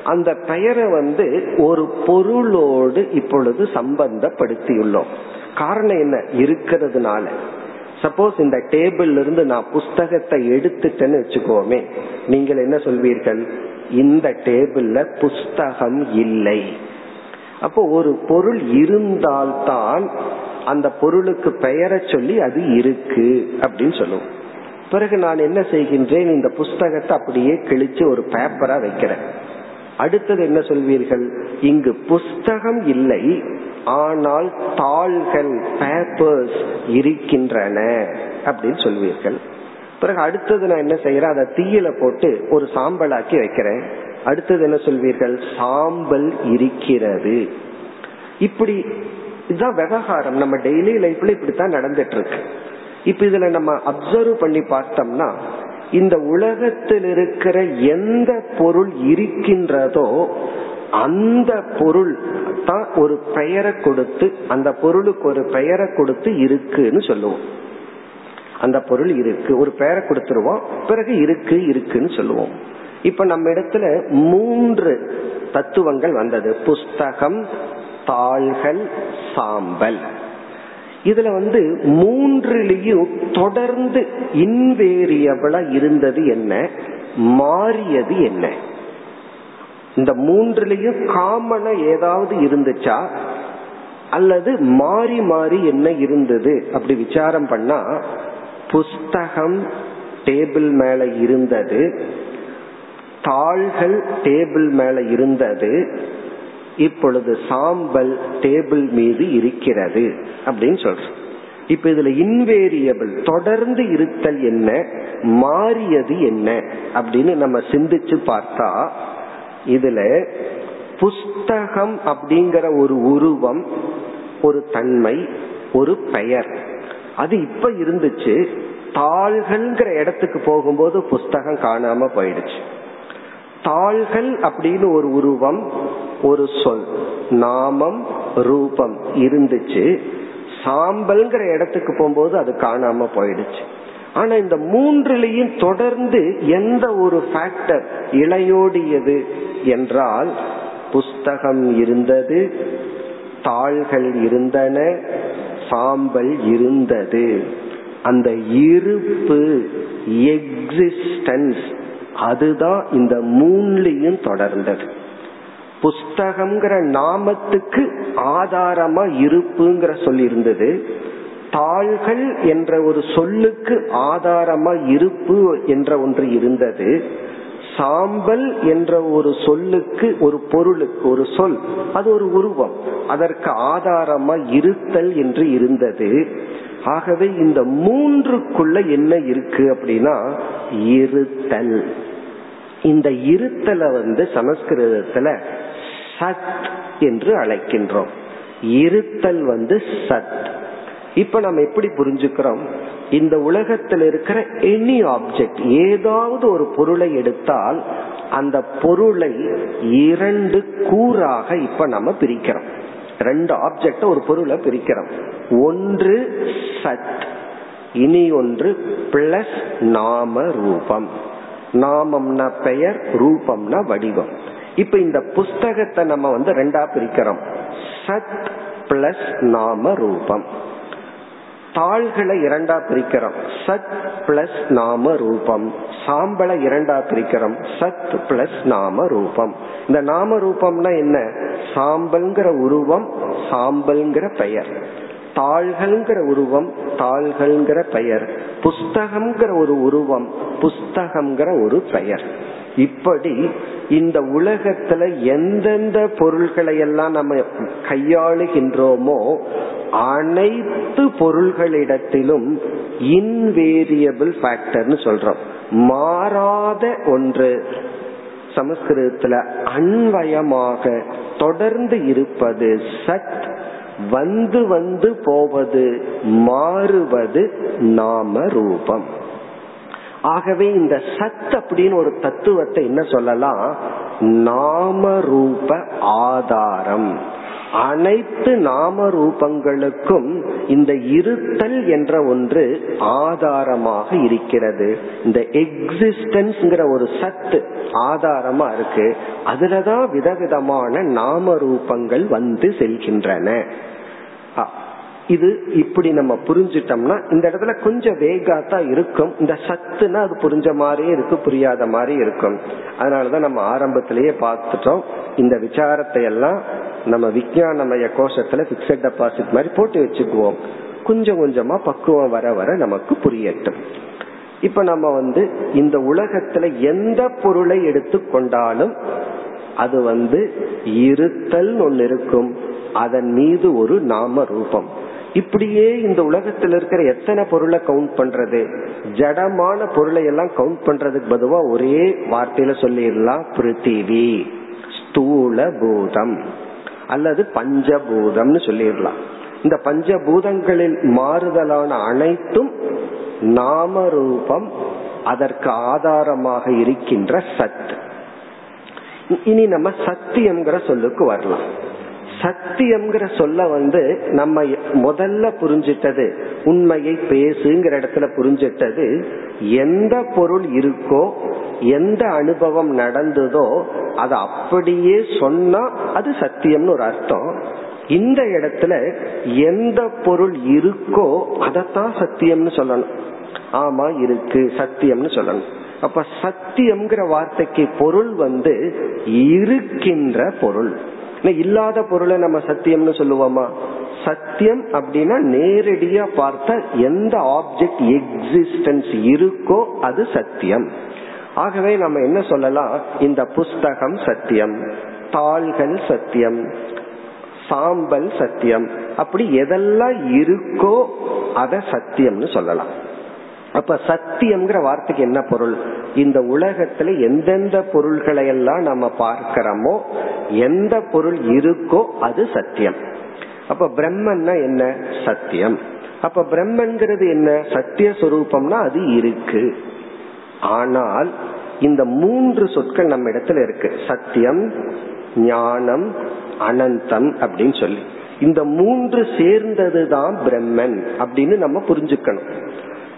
அந்த பெயரை வந்து ஒரு பொருளோடு இப்பொழுது சம்பந்தப்படுத்தியுள்ளோம். காரணம் என்ன? இருக்கிறதுனால. சப்போஸ் இந்த டேபிள் இருந்து நான் புஸ்தகத்தை எடுத்துட்டேன்னு வச்சுக்கோமே. நீங்கள் என்ன சொல்வீர்கள்? இந்த டேபிள்ல புஸ்தகம் இல்லை. அப்போ ஒரு பொருள் இருந்தால்தான் அந்த பொருளுக்கு பெயரை சொல்லி அது இருக்கு அப்படின்னு சொல்லுவோம். பிறகு நான் என்ன செய்கின்றேன்? இந்த புஸ்தகத்தை அப்படியே கிழிச்சு ஒரு பேப்பரா வைக்கிறேன். அடுத்தது என்ன சொல்வீர்கள்? இங்கு புஸ்தகம் இல்லை. ஆனால் தாள்கள் பேப்பர்ஸ் இருக்கின்றன அப்படின்னு சொல்வீர்கள். பிறகு அடுத்தது நான் என்ன செய்யறேன் அதை தீயில போட்டு ஒரு சாம்பலாக்கி வைக்கிறேன். அடுத்தது என்ன சொல்வீர்கள்? சாம்பல் இருக்கிறது. இப்படி இதுதான் விவகாரம். நம்ம டெய்லி லைஃப்ல இப்படித்தான் நடந்துட்டு இருக்கு இப்ப இதுல நம்ம அப்சர்வ் பண்ணி பார்த்தோம்னா இந்த உலகத்தில் இருக்கிற எந்த பொருள் இருக்கின்றதோ அந்த பொருள் தான் ஒரு பெயரை கொடுத்து அந்த பொருளுக்கு ஒரு பெயரை கொடுத்து இருக்குன்னு சொல்லுவோம். அந்த பொருள் இருக்கு. ஒரு பெயரை கொடுத்துருவோம். பிறகு இருக்கு இருக்குன்னு சொல்லுவோம். இப்ப நம்ம இடத்துல மூன்று தத்துவங்கள் வந்தது. புஸ்தகம் தாள்கள் சாம்பல். இதுல வந்து மூன்றுலயும் தொடர்ந்து இன்வேரியபிளா இருந்தது என்ன? மாறியது என்ன? இந்த மூன்றுலயும் காமனா ஏதாவது இருந்துச்சா? அல்லது மாறி மாறி என்ன இருந்தது? அப்படி விசாரம் பண்ணா புஸ்தகம் டேபிள் மேல இருந்தது தாள்கள் டேபிள் மேல இருந்தது இப்பொழுது சாம்பல் டேபிள் மீது இருக்கிறது அப்படின்னு சொல்றோம். இப்ப இதுல இன்வேரியபிள் தொடர்ந்து இருத்தல் என்ன மாறியது என்ன அப்படின்னு நம்ம சிந்திச்சு பார்த்தா இதுல புஸ்தகம் அப்படிங்கிற ஒரு உருவம் ஒரு தன்மை ஒரு பெயர். அது இப்ப இருந்துச்சு. தாள்கள்ங்கிற இடத்துக்கு போகும்போது புஸ்தகம் காணாம போயிடுச்சு. தாள்கள் அப்படின்னு ஒரு உருவம் ஒரு சொல் நாமம் ரூபம் இருந்துச்சு. சாம்பல்ங்கிற இடத்துக்கு போகும்போது அது காணாம போயிடுச்சு. ஆனா இந்த மூன்றுலையும் தொடர்ந்து எந்த ஒரு ஃபேக்டர் இளையோடியது என்றால் புஸ்தகம் இருந்தது தாள்கள் இருந்தன சாம்பல் இருந்தது. அந்த இருப்பு எக்ஸிஸ்டன்ஸ் அதுதான் இந்த மூணுலையும் தொடர்ந்தது. புஸ்தகம்ங்கிற நாமத்துக்கு ஆதாரமா இருப்புங்கிற சொல் இருந்தது. தாள்கள் என்ற ஒரு சொல்லுக்கு ஆதாரமா இருப்பு என்ற ஒன்று இருந்தது. சாம்பல் என்ற ஒரு சொல்லுக்கு ஒரு பொருளுக்கு ஒரு சொல் அது ஒரு உருவம். அதற்கு ஆதாரமா இருத்தல் என்று இருந்தது. ஆகவே இந்த மூன்றுக்குள்ள என்ன இருக்கு அப்படின்னா இருத்தல். இந்த இருத்தலை வந்து சமஸ்கிருதத்துல சத் என்று அழைக்கின்றோம். இருத்தல் வந்து சத். இப்ப நம்ம எப்படி புரிஞ்சுக்கிறோம்? இந்த உலகத்தில் இருக்கிற எனி ஆப்ஜெக்ட் ஏதாவது ஒரு பொருளை எடுத்தால் அந்த பொருளை இரண்டு கூறாக இப்ப நம்ம பிரிக்கிறோம். ரெண்டு ஆப்ஜெக்ட ஒரு பொருளை பிரிக்கிறோம். ஒன்று சத் இனி ஒன்று பிளஸ் நாம ரூபம். நாமம்னா பெயர் ரூபம்னா வடிவம். இப்ப இந்த புஸ்தகத்தை நம்ம வந்து ரெண்டா பிரிக்கிறோம். சத் பிளஸ் நாம ரூபம். தாள்களை இரண்டா பிரிக்கிறோம். சத் பிளஸ் நாம ரூபம். சாம்பலை இரண்டா பிரிக்கிறோம். சத் பிளஸ் நாம ரூபம். இந்த நாம ரூபம்னா என்ன? சாம்பல்ங்கிற உருவம் சாம்பல்ங்கிற பெயர். தாள்கள்ங்கிற உருவம் தாள்கள்ங்கிற பெயர். புஸ்தகம்ங்கிற ஒரு உருவம் புஸ்தகம்ங்கிற ஒரு பெயர். இப்படி இந்த உலகத்துல எந்தெந்த பொருள்களை எல்லாம் நம்ம கையாளுகின்றோமோ அனைத்து பொருள்களிடத்திலும் இன்வேரியபிள் ஃபேக்டர்னு சொல்றோம். மாறாத ஒன்று சமஸ்கிருதத்துல அன்வயமாக தொடர்ந்து இருப்பது சத் வந்து வந்து போவது மாறுவது நாம ரூபம். ஆகவே இந்த சத் அப்படின்னு ஒரு தத்துவத்தை என்ன சொல்லலாம்? நாம ரூப ஆதாரம். அனைத்து நாம ரூபங்களுக்கும் இந்த இருத்தல் என்ற ஒன்று ஆதாரமாக இருக்கிறது. இந்த எக்ஸிஸ்டன்ஸ்ங்கிற ஒரு சத்து ஆதாரமா இருக்கு. அதுலதான் விதவிதமான நாம ரூபங்கள் வந்து செல்கின்றன. இது இப்படி நம்ம புரிஞ்சிட்டோம்னா இந்த இடத்துல கொஞ்சம் வேகாத்தான் இருக்கும். இந்த சத்துனா அது புரிஞ்ச மாதிரியே இருக்கு புரியாத மாதிரி இருக்கும். அதனாலதான் நம்ம ஆரம்பத்திலேயே பார்த்துட்டோம். இந்த விசாரத்தை எல்லாம் நம்ம விஜயானமய கோஷத்துல பிக்சட் டெபாசிட் மாதிரி போட்டு வச்சுக்குவோம். கொஞ்சம் கொஞ்சமா பக்குவம் வர வர நமக்கு புரியட்டும். இப்ப நம்ம வந்து இந்த உலகத்துல எந்த பொருளை எடுத்து கொண்டாலும் அது வந்து இருத்தல் ஒன்னு இருக்கும். அதன் மீது ஒரு நாம ரூபம். இப்படியே இந்த உலகத்தில் இருக்கிற எத்தனை பொருளை கவுண்ட் பண்றது? ஜடமான பொருளை எல்லாம் கவுண்ட் பண்றதுக்கு பதுவா ஒரே வார்த்தையில சொல்லிடலாம். பிருத்திவி ஸ்தூல பூதம் அல்லது பஞ்சபூதம்னு சொல்லிடலாம். இந்த பஞ்சபூதங்களில் மாறுதலான அனைத்தும் நாம ரூபம் அதற்கு ஆதாரமாக இருக்கின்ற சத் இனி நம்ம சத்தியம்ங்கிற சொல்லுக்கு வரலாம். சத்தியம்ங்கிற சொல்ல வந்து நம்ம முதல்ல புரிஞ்சிட்டது உண்மையை பேசுங்கிற இடத்துல புரிஞ்சிட்டது எந்த பொருள் இருக்கோ எந்த அனுபவம் நடந்ததோ அது அப்படியே சொன்னா அது சத்தியம்னு ஒரு அர்த்தம். இந்த இடத்துல எந்த பொருள் இருக்கோ அதத்தான் சத்தியம்னு சொல்லணும். ஆமா இருக்கு சத்தியம்னு சொல்லணும். அப்ப சத்தியம்ங்கிற வார்த்தைக்கு பொருள் வந்து இருக்கின்ற பொருள். இல்லாத பொருளை நம்ம சத்தியம்னு சொல்லுவோமா? சத்தியம் அப்படின்னா நேரடியா பார்த்த எந்த ஆப்ஜெக்ட் எக்ஸிஸ்டன்ஸ் இருக்கோ அது சத்தியம். ஆகவே நம்ம என்ன சொல்லலாம்? இந்த புஸ்தகம் சத்தியம் தாள்கள் சத்தியம் சாம்பல் சத்தியம். அப்படி எதெல்லாம் இருக்கோ அத சத்தியம்னு சொல்லலாம். அப்ப சத்தியம்ங்கிற வார்த்தைக்கு என்ன பொருள்? இந்த உலகத்துல எந்தெந்த பொருள்களை எல்லாம் நம்ம பார்க்கிறோமோ எந்த பொருள் இருக்கோ அது சத்தியம். அப்ப பிரம்மன்னா என்ன? சத்தியம். அப்ப பிரம்மன்கிறது என்ன? சத்திய சுரூபம்னா அது இருக்கு. ஆனால் இந்த மூன்று சொற்கள் நம்ம இடத்துல இருக்கு. சத்தியம் ஞானம் அனந்தம் அப்படின்னு சொல்லி. இந்த மூன்று சேர்ந்ததுதான் பிரம்மன் அப்படின்னு நம்ம புரிஞ்சுக்கணும்.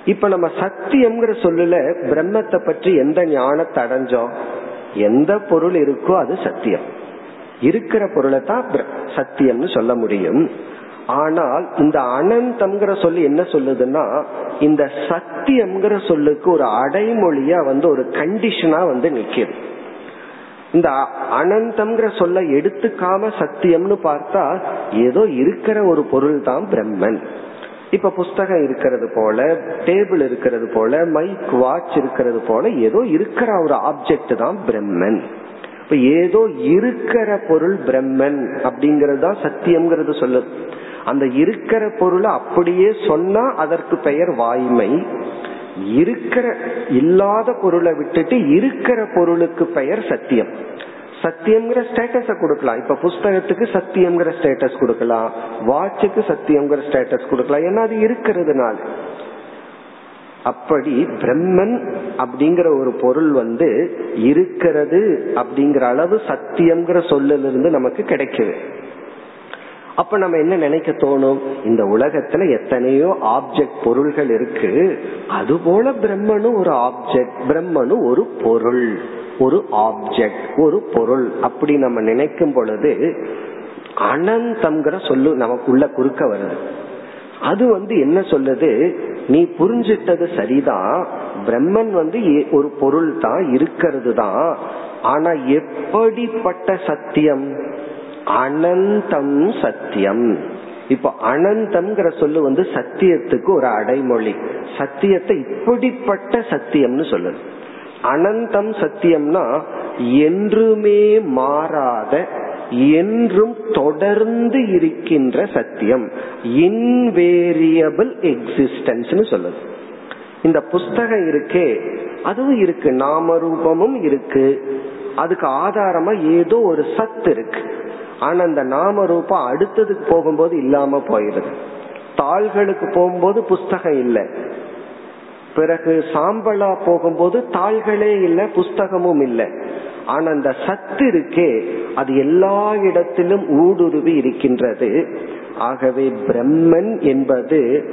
இப்ப நம்ம சத்தியம்ங்கிற சொல்லல பிரம்மத்தை பற்றி எந்த ஞானத்தை அடைஞ்சோம்? எந்த பொருள் இருக்கோ அது சத்தியம். இருக்கிற பொருளை தான் சத்தியம்னு சொல்ல முடியும். ஆனால் இந்த அனந்தம்ங்கிற சொல்லு என்ன சொல்லுதுன்னா இந்த சத்தியம்ங்கிற சொல்லுக்கு ஒரு அடைமொழியா வந்து ஒரு கண்டிஷனா வந்து நிக்கிறது இந்த அனந்தம்ங்கிற சொல்ல எடுத்துக்காம சத்தியம்னு பார்த்தா ஏதோ இருக்கிற ஒரு பொருள் தான் பிரம்மன். இப்ப புஸ்தகம் இருக்கிறது போல டேபிள் இருக்கிறது போல மைக் வாட்ச் இருக்கிறது போல ஏதோ இருக்கிற ஒரு ஆப்ஜெக்ட் தான் பிரம்மன். இப்ப ஏதோ இருக்கிற பொருள் பிரம்மன் அப்படிங்கறது தான் சத்தியம்ங்கிறது சொல்லுது அந்த இருக்கிற பொருளை அப்படியே சொன்னா அதற்கு பெயர் வாய்மை. இருக்கிற இல்லாத பொருளை விட்டுட்டு இருக்கிற பொருளுக்கு பெயர் சத்தியம். சத்தியம்ங்கிற ஸ்டேட்டஸ கொடுக்கலாம். இப்ப புஸ்தகத்துக்கு சத்தியம்ங்கிற ஸ்டேட்டஸ் கொடுக்கலாம். வாட்சுக்கு சத்தியம்ங்கிற ஸ்டேட்டஸ் கொடுக்கலாம். ஏன்னா அது இருக்கிறதுனால. அப்படி பிரம்மன் அப்படிங்கிற ஒரு பொருள் வந்து இருக்கிறது அப்படிங்கிற அளவு சத்தியம்ங்கிற சொல்லிலிருந்து நமக்கு கிடைக்குது. அப்ப நம்ம என்ன நினைக்க தோணும்? இந்த உலகத்துல எத்தனையோ ஆப்ஜெக்ட் பொருள்கள் இருக்கு. அது போல பிரம்மனும் ஒரு ஆப்ஜெக்ட் பிரம்மனும் ஒரு பொருள் ஒரு ஆப்ஜெக்ட் ஒரு பொருள் அப்படி நம்ம நினைக்கும் பொழுது அனந்தம்ங்கிற சொல்லு நமக்குள்ள குறுக்க வருது. அது வந்து என்ன சொல்லுது? நீ புரிஞ்சிட்டது சரிதான். பிரம்மன் வந்து ஒரு பொருள் தான் இருக்கிறது தான் ஆனா எப்படிப்பட்ட சத்தியம்? அனந்தம் சத்தியம். இப்ப அனந்தம்ங்கிற சொல்லு வந்து சத்தியத்துக்கு ஒரு அடைமொழி. சத்தியத்தை இப்படிப்பட்ட சத்தியம்னு சொல்லுது அனந்தம் சத்தியம்னா என்றுமே மாறாத என்றும் தொடர்ந்து இருக்கின்ற சத்தியம். இன்வேரியபிள் எக்ஸிஸ்டன்ஸ்னு சொல்லுது இந்த புஸ்தகம் இருக்கே அதுவும் இருக்கு. நாம ரூபமும் இருக்கு. அதுக்கு ஆதாரமா ஏதோ ஒரு சத்து இருக்கு. ஆனா அந்த நாம ரூபம் அடுத்ததுக்கு போகும்போது இல்லாம போயிருது தாள்களுக்கு போகும்போது புஸ்தகம் இல்லை. பிறகு சாம்பலா போகும்போது தாள்களே இல்லை புஸ்தகமும் இல்லை. ஆனா அந்த சத்து இருக்கே அது எல்லா இடத்திலும் ஊடுருவி இருக்கின்றது. ஆகவே பிரம்மன் என்பது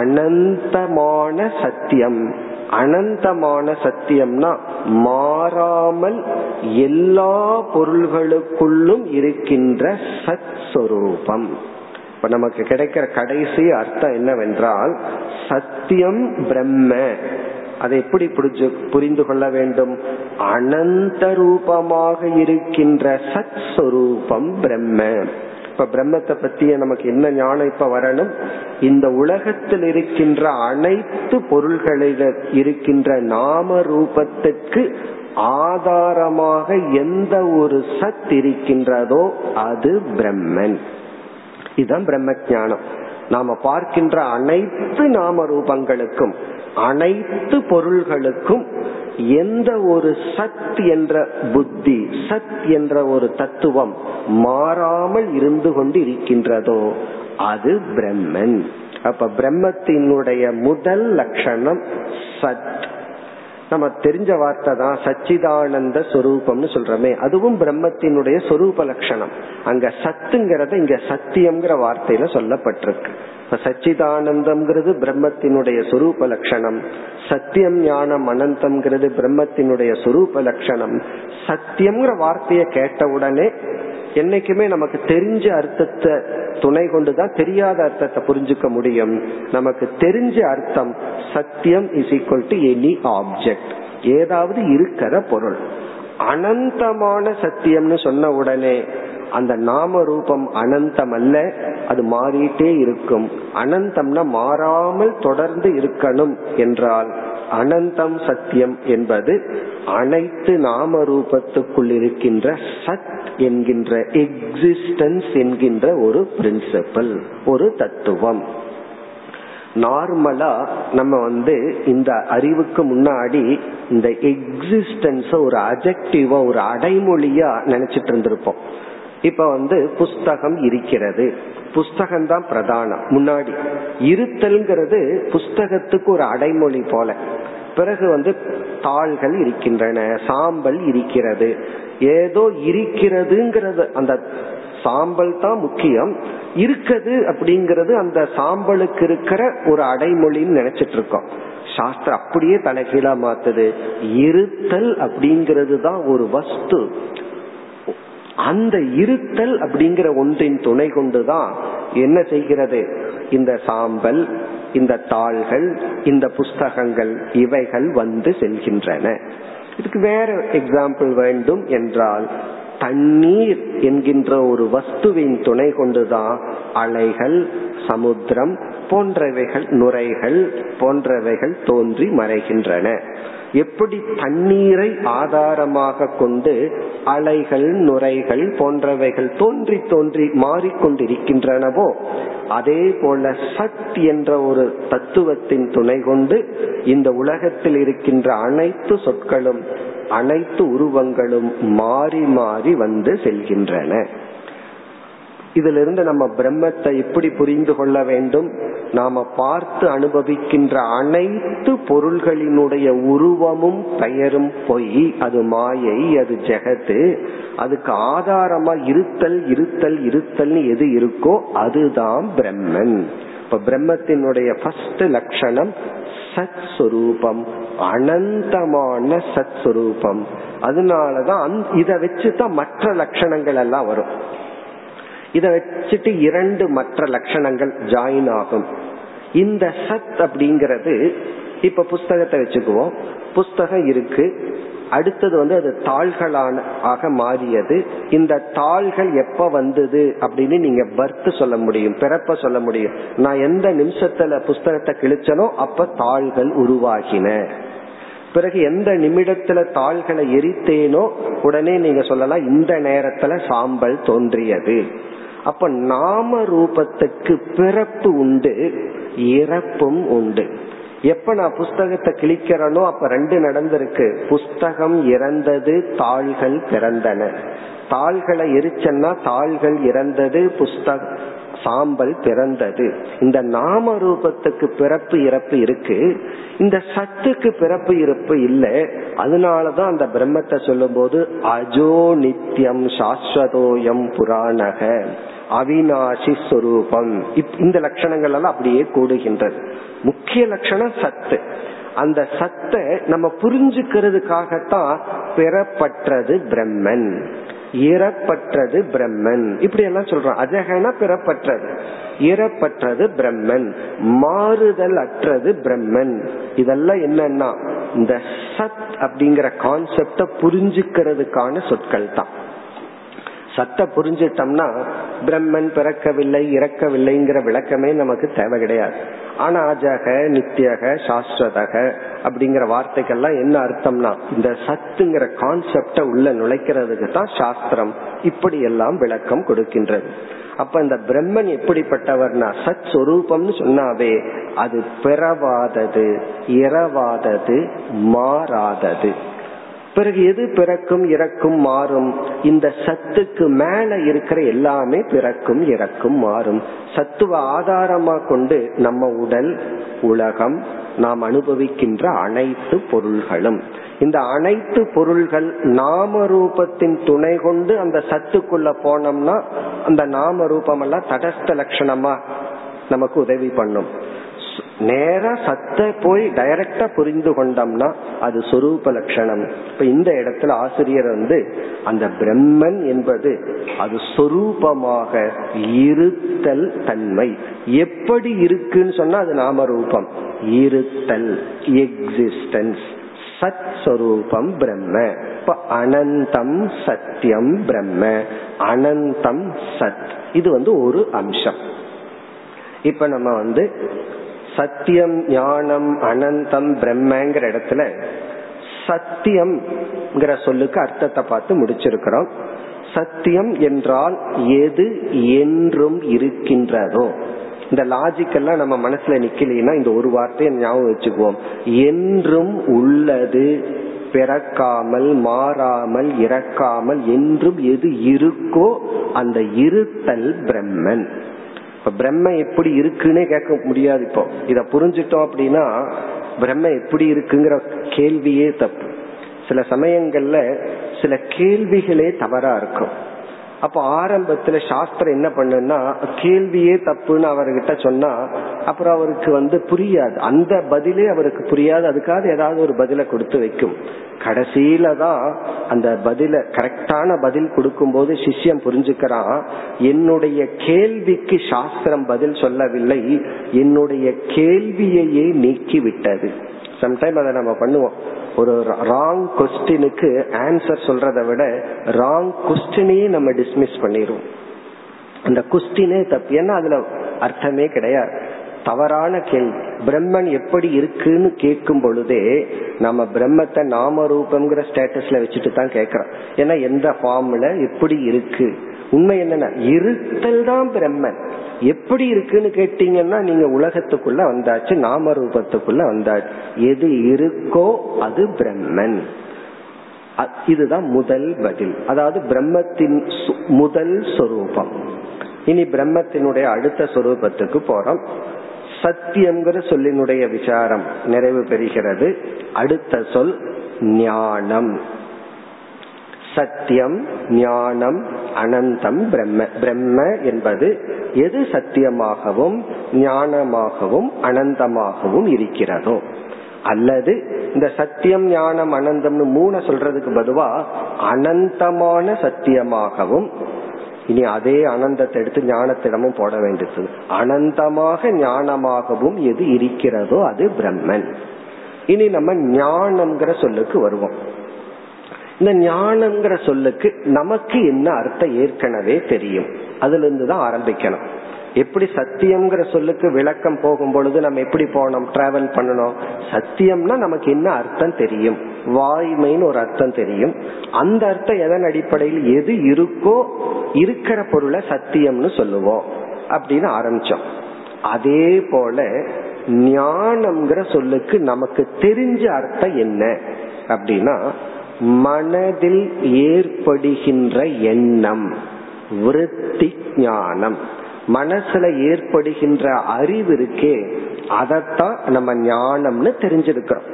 அனந்தமான சத்தியம். அனந்தமான சத்தியம்னா மாறாமல் எல்லா பொருள்களுக்குள்ளும் இருக்கின்ற சத் சொரூபம் இப்ப நமக்கு கிடைக்கிற கடைசி அர்த்தம் என்னவென்றால் சத்தியம் பிரம்ம. அதை எப்படி புரிஞ்சு புரிந்து கொள்ள வேண்டும்? அனந்த ரூபமாக இருக்கின்ற சத் சொரூபம் பிரம்ம. இப்ப பிரம்மத்தை பத்திய நமக்கு என்ன ஞானம் இப்ப வரணும்? இந்த உலகத்தில் இருக்கின்ற அனைத்து பொருள்களில இருக்கின்ற நாம ரூபத்துக்கு ஆதாரமாக எந்த ஒரு சத் இருக்கின்றதோ அது பிரம்மன். இதுதான் பிரம்ம ஜானம் நாம பார்க்கின்ற அனைத்து நாம ரூபங்களுக்கும் அனைத்து பொருள்களுக்கும் எந்த ஒரு சத் என்ற புத்தி சத் என்ற ஒரு தத்துவம் மாறாமல் இருந்து கொண்டு இருக்கின்றதோ அது பிரம்மன். அப்ப பிரம்மத்தினுடைய முதல் லட்சணம் சத். நம்ம தெரிஞ்ச வார்த்தை தான் சச்சிதானந்த சொரூபம்னு சொல்றமே. அதுவும் பிரம்மத்தினுடைய சொரூப லட்சணம். அங்க சத்துங்கிறத இங்க சத்தியம்ங்கிற வார்த்தையில சொல்லப்பட்டிருக்கு. இப்ப சச்சிதானந்தம்ங்கிறது பிரம்மத்தினுடைய சொரூப லட்சணம். சத்தியம் ஞானம் அனந்தம்ங்கிறது பிரம்மத்தினுடைய சொரூப லட்சணம். சத்தியம்ங்கிற வார்த்தையை கேட்ட உடனே என்னைக்குமே நமக்கு தெரிஞ்ச அர்த்தத்தை துணை கொண்டுதான் தெரியாத அர்த்தத்தை புரிஞ்சுக்க முடியும். நமக்கு தெரிஞ்ச அர்த்தம் சத்தியம் is equal to any object ஏதாவது இருக்கிற பொருள். அனந்தமான சத்தியம்னு சொன்ன உடனே அந்த நாம ரூபம் அனந்தம் அல்ல அது மாறிட்டே இருக்கும். அனந்தம்னா மாறாமல் தொடர்ந்து இருக்கணும் என்றால் அனந்தம் சத்தியம் என்பது அனைத்து நாம ரூபத்துக்குள் இருக்கின்ற சத் என்கின்ற எக்ஸிஸ்டன்ஸ் என்கின்ற ஒரு பிரின்சிபல் ஒரு தத்துவம். நார்மலா நம்ம வந்து இந்த அறிவுக்கு முன்னாடி இந்த எக்ஸிஸ்டன்ஸ ஒரு அஜெக்டிவா ஒரு அடைமொழியா நினைச்சிட்டு இருந்திருப்போம். இப்ப வந்து புஸ்தகம் இருக்கிறது. புஸ்தகம் தான் பிரதானம். முன்னாடி. இருத்தல்ங்கிறது புஸ்தகத்துக்கு ஒரு அடைமொழி போல. பிறகு வந்து தாள்கள் இருக்கின்றன சாம்பல் இருக்கிறது. ஏதோ இருக்கிறதுங்கிறது அந்த சாம்பல் தான் முக்கியம். இருக்குது அப்படிங்கிறது அந்த சாம்பலுக்கு இருக்கிற ஒரு அடைமொழின்னு நினைச்சிட்டு இருக்கோம். சாஸ்திரம் அப்படியே தலைகீழா மாத்துது. இருத்தல் அப்படிங்கிறது தான் ஒரு வஸ்து. அந்த இருத்தல் அப்படிங்கிற ஒன்றின் துணை கொண்டுதான் என்ன செய்கிறது? இந்த சாம்பல் இந்த தாள்கள் இந்த புஸ்தகங்கள் இவைகள் வந்து செல்கின்றன. இதுக்கு வேற எக்ஸாம்பிள் வேண்டும் என்றால் தண்ணீர் என்கின்ற ஒரு வஸ்துவின் துணை கொண்டுதான் அலைகள் சமுத்திரம் போன்றவைகள் நுரைகள் போன்றவைகள் தோன்றி மறைகின்றன. எப்படி தண்ணீரை ஆதாரமாக கொண்டு அலைகள் நுரைகள் போன்றவைகள் தோன்றி தோன்றி மாறிக்கொண்டிருக்கின்றனவோ அதே போல சத் என்ற ஒரு தத்துவத்தின் துணை கொண்டு இந்த உலகத்தில் இருக்கின்ற அனைத்து சொற்களும் அனைத்து உருவங்களும் மாறி மாறி வந்து செல்கின்றன. இதிலிருந்து நம்ம பிரம்மத்தை எப்படி புரிந்து கொள்ள வேண்டும்? நாம பார்த்து அனுபவிக்கின்ற அனைத்து பொருள்களினுடைய உருவமும் பெயரும் பொய். அது மாயை அது ஜெகத்து. அதுக்கு ஆதாரமா இருத்தல் இருத்தல் இருத்தல்னு எது இருக்கோ அதுதான் பிரம்மன். இப்ப பிரம்மத்தினுடைய ஃபர்ஸ்ட் லட்சணம் சத் சுரூபம் அனந்தமான சத் சுரூபம் அதனாலதான் இத வச்சுதான் மற்ற லட்சணங்கள் எல்லாம் வரும். இதை வச்சுட்டு இரண்டு மற்ற லட்சணங்கள் ஜாயின் ஆகும். இந்த சத் அப்படிங்கிறது இப்ப புஸ்தகத்தை வச்சுக்குவோம். புஸ்தகம் இருக்கு. அடுத்தது வந்து அது தாள்களான ஆக மாறியது. இந்த தாள்கள் எப்ப வந்தது அப்படின்னு நீங்க பர்த் சொல்ல முடியும் பிறப்ப சொல்ல முடியும். நான் எந்த நிமிஷத்துல புஸ்தகத்தை கிழிச்சனோ அப்ப தாள்கள் உருவாகின. பிறகு எந்த நிமிடத்துல தாள்களை எரித்தேனோ உடனே நீங்க சொல்லலாம் இந்த நேரத்துல சாம்பல் தோன்றியது. அப்ப நாம ரூபத்துக்கு பிறப்பு உண்டு இறப்பும் உண்டு. எப்ப நான் புஸ்தகத்தை கிழிக்கிறனோ அப்ப ரெண்டு நடந்திருக்கு. புஸ்தகம் இறந்தது தாள்கள் பிறந்தன. தாள்களை எரிச்சன்னா தாள்கள் இறந்தது புஸ்தக சாம்பல் பிறந்தது. இந்த நாம ரூபத்துக்கு பிறப்பு இறப்பு இருக்கு. இந்த சத்துக்கு பிறப்பு இறப்பு இல்லை. அதனாலதான் அந்த பிரம்மத்தை சொல்லும் போது அஜோ நித்தியம் சாஸ்வதோயம் புராணக. அவினாசி சொரூபம். இந்த லட்சணங்கள் எல்லாம் அப்படியே கூடுகின்றது. முக்கிய லட்சணம் சத்து. அந்த சத்தை நம்ம புரிஞ்சுக்கிறதுக்காகத்தான் பெறப்பட்டது பிரம்மன். இறப்பற்றது பிரம்மன். இப்படி எல்லாம் சொல்றோம் அஜகன பிறப்பற்றது. இறப்பற்றது பிரம்மன். மாறுதல் அற்றது பிரம்மன். இதெல்லாம் என்னன்னா இந்த சத் அப்படிங்கிற கான்செப்ட புரிஞ்சுக்கிறதுக்கான சொற்கள் தான் சத்த புரிஞ்சிட்டோம்னா பிரம்மன் பிறக்கவில்லை இறக்கவில்லைங்கிற விளக்கமே நமக்கு தேவை கிடையாது. ஆனா அஜக நித்தியக சாஸ்வதக அப்படிங்கிற வார்த்தைகள்லாம் என்ன அர்த்தம்னா இந்த சத்துங்கிற கான்செப்ட உள்ள நுழைக்கிறதுக்கு தான் சாஸ்திரம் இப்படி எல்லாம் விளக்கம் கொடுக்கின்றது. அப்ப இந்த பிரம்மன் எப்படிப்பட்டவர்னா சத் சொரூபம்னு சொன்னாவே அது பிறவாதது இறவாதது மாறாதது. பிறகு எது பிறக்கும் இறக்கும் மாறும்? இந்த சத்துக்கு மேல இருக்கிற எல்லாமே பிறக்கும் இறக்கும் மாறும். சத்துவ ஆதாரமா கொண்டு நம்ம உடல் உலகம் நாம் அனுபவிக்கின்ற அனைத்து பொருள்களும். இந்த அனைத்து பொருள்கள் நாம ரூபத்தின் துணை கொண்டு அந்த சத்துக்குள்ள போனோம்னா அந்த நாம ரூபம் எல்லாம் தடஸ்த லட்சணமா நமக்கு உதவி பண்ணும். நேரா சத்த போய் டைரக்டா புரிந்து கொண்டோம்னா அது சொரூப லட்சணம். இப்ப இந்த இடத்துல ஆசிரியர் வந்து அந்த பிரம்மன் என்பது அது சொரூபமாக இருத்தல் தன்மை. எப்படி இருக்குன்னு சொன்னா அது நாம ரூபம். இருத்தல் எக்ஸிஸ்டன்ஸ் சத் சொரூபம் பிரம்ம. இப்ப அனந்தம் சத்தியம் பிரம்ம. அனந்தம் சத். இது வந்து ஒரு அம்சம். இப்ப நம்ம வந்து சத்தியம் ஞானம் அனந்தம் பிரம்மங்கிற இடத்துல சத்தியம்ங்கிற சொல்லுக்கு அர்த்தத்தை பார்த்து முடிச்சிருக்கிறோம். சத்தியம் என்றால் எது என்றும் இருக்கின்றதோ. இந்த லாஜிக் எல்லாம் நம்ம மனசுல நிக்கலைன்னா இந்த ஒரு வார்த்தையை ஞாபகம் வச்சுக்குவோம். என்றும் உள்ளது பிறக்காமல் மாறாமல் இறக்காமல் என்றும் எது இருக்கோ அந்த இருத்தல் பிரம்மன். இப்ப பிரம்ம எப்படி இருக்குன்னு கேட்க முடியாது இப்போ. இத புரிஞ்சிட்டோம் அப்படின்னா பிரம்ம எப்படி இருக்குங்கிற கேள்வியே தப்பு. சில சமயங்கள்ல சில கேள்விகளே தவறா இருக்கும். அப்ப ஆரம்பத்துல சாஸ்திரம் என்ன பண்ணுன்னா கேள்வியே தப்புன்னு அவர்கிட்ட சொன்னா அப்புறம் அவருக்கு வந்து புரியாது. அந்த பதிலே அவருக்கு புரியாது. அதுக்காக ஏதாவது ஒரு பதில கொடுத்து வைக்கும். கடைசியில தான் அந்த பதில கரெக்டான பதில் கொடுக்கும் போது சிஷ்யம் புரிஞ்சுக்கிறான் என்னுடைய கேள்விக்கு சாஸ்திரம் பதில் சொல்லவில்லை என்னுடைய கேள்வியையே நீக்கி விட்டது சம்டைம் அதை நம்ம பண்ணுவோம். ஒரு ராங் கொஸ்டினுக்கு ஆன்சர் சொல்றதை விட ராங் கொஸ்டினையே நம்ம டிஸ்மிஸ் பண்ணிடுவோம். அந்த கொஸ்டினே தப்பு ஏன்னா அதுல அர்த்தமே கிடையாது. தவறான கேள்வி. பிரம்மன் எப்படி இருக்குன்னு கேட்கும் பொழுதே நம்ம பிரம்மத்தை நாம ரூபம்ங்கிற ஸ்டேட்டஸ்ல வச்சுட்டு தான் கேட்கிறோம். ஏன்னா எந்த ஃபார்ம்ல எப்படி இருக்கு? உண்மை என்னன்னா இருத்தல் தான் பிரம்மன். எப்படி இருக்குன்னு கேட்டீங்கன்னா நீங்க உலகத்துக்குள்ள வந்தாச்சு நாம ரூபத்துக்குள்ள வந்தாச்சு. எது இருக்கோ அது பிரம்மன். இதுதான் முதல் பதில். அதாவது பிரம்மத்தின் முதல் சொரூபம். இனி பிரம்மத்தினுடைய அடுத்த சொரூபத்துக்கு போறோம். சத்தியம்ங்கிற சொல்லினுடைய விசாரம் நிறைவு பெறுகிறது. அடுத்த சொல் ஞானம். சத்தியம் ஞானம் அனந்தம் பிரம்ம. பிரம்ம என்பது எது சத்தியமாகவும் ஞானமாகவும் அனந்தமாகவும் இருக்கிறதோ. அல்லது இந்த சத்தியம் ஞானம் அனந்தம்னு மூணு சொல்றதுக்கு பதுவா அனந்தமான சத்தியமாகவும் இனி அதே அனந்தத்தை எடுத்து ஞானத்திடமும் போட வேண்டியது. அனந்தமாக ஞானமாகவும் எது இருக்கிறதோ அது பிரம்மன். இனி நம்ம ஞானம்ங்கிற சொல்லுக்கு வருவோம். இந்த ஞானம்ங்கிற சொல்லுக்கு நமக்கு என்ன அர்த்தம் ஏற்கனவே தெரியும். அதுல இருந்து தான் ஆரம்பிக்கணும். எப்படி சத்தியம்ங்கிற சொல்லுக்கு விளக்கம் போகும் பொழுது நம்ம எப்படி போனோம் டிராவல் பண்ணணும். சத்தியம்னா நமக்கு என்ன அர்த்தம் தெரியும்? வாய்மைன்னு ஒரு அர்த்தம் தெரியும். அந்த அர்த்தம் எதன் அடிப்படையில் எது இருக்கோ இருக்கிற பொருளை சத்தியம்னு சொல்லுவோம். அப்படின்னு ஆரம்பிச்சோம். அதே போல ஞானம்ங்கிற சொல்லுக்கு நமக்கு தெரிஞ்ச அர்த்தம் என்ன? அப்படின்னா மனதில் ஏற்படுகின்ற எண்ணம் விருத்தி ஞானம். மனசுல ஏற்படுகின்ற அறிவு இருக்கே அதத்தான் நம்ம ஞானம்னு தெரிஞ்சிருக்கிறோம்.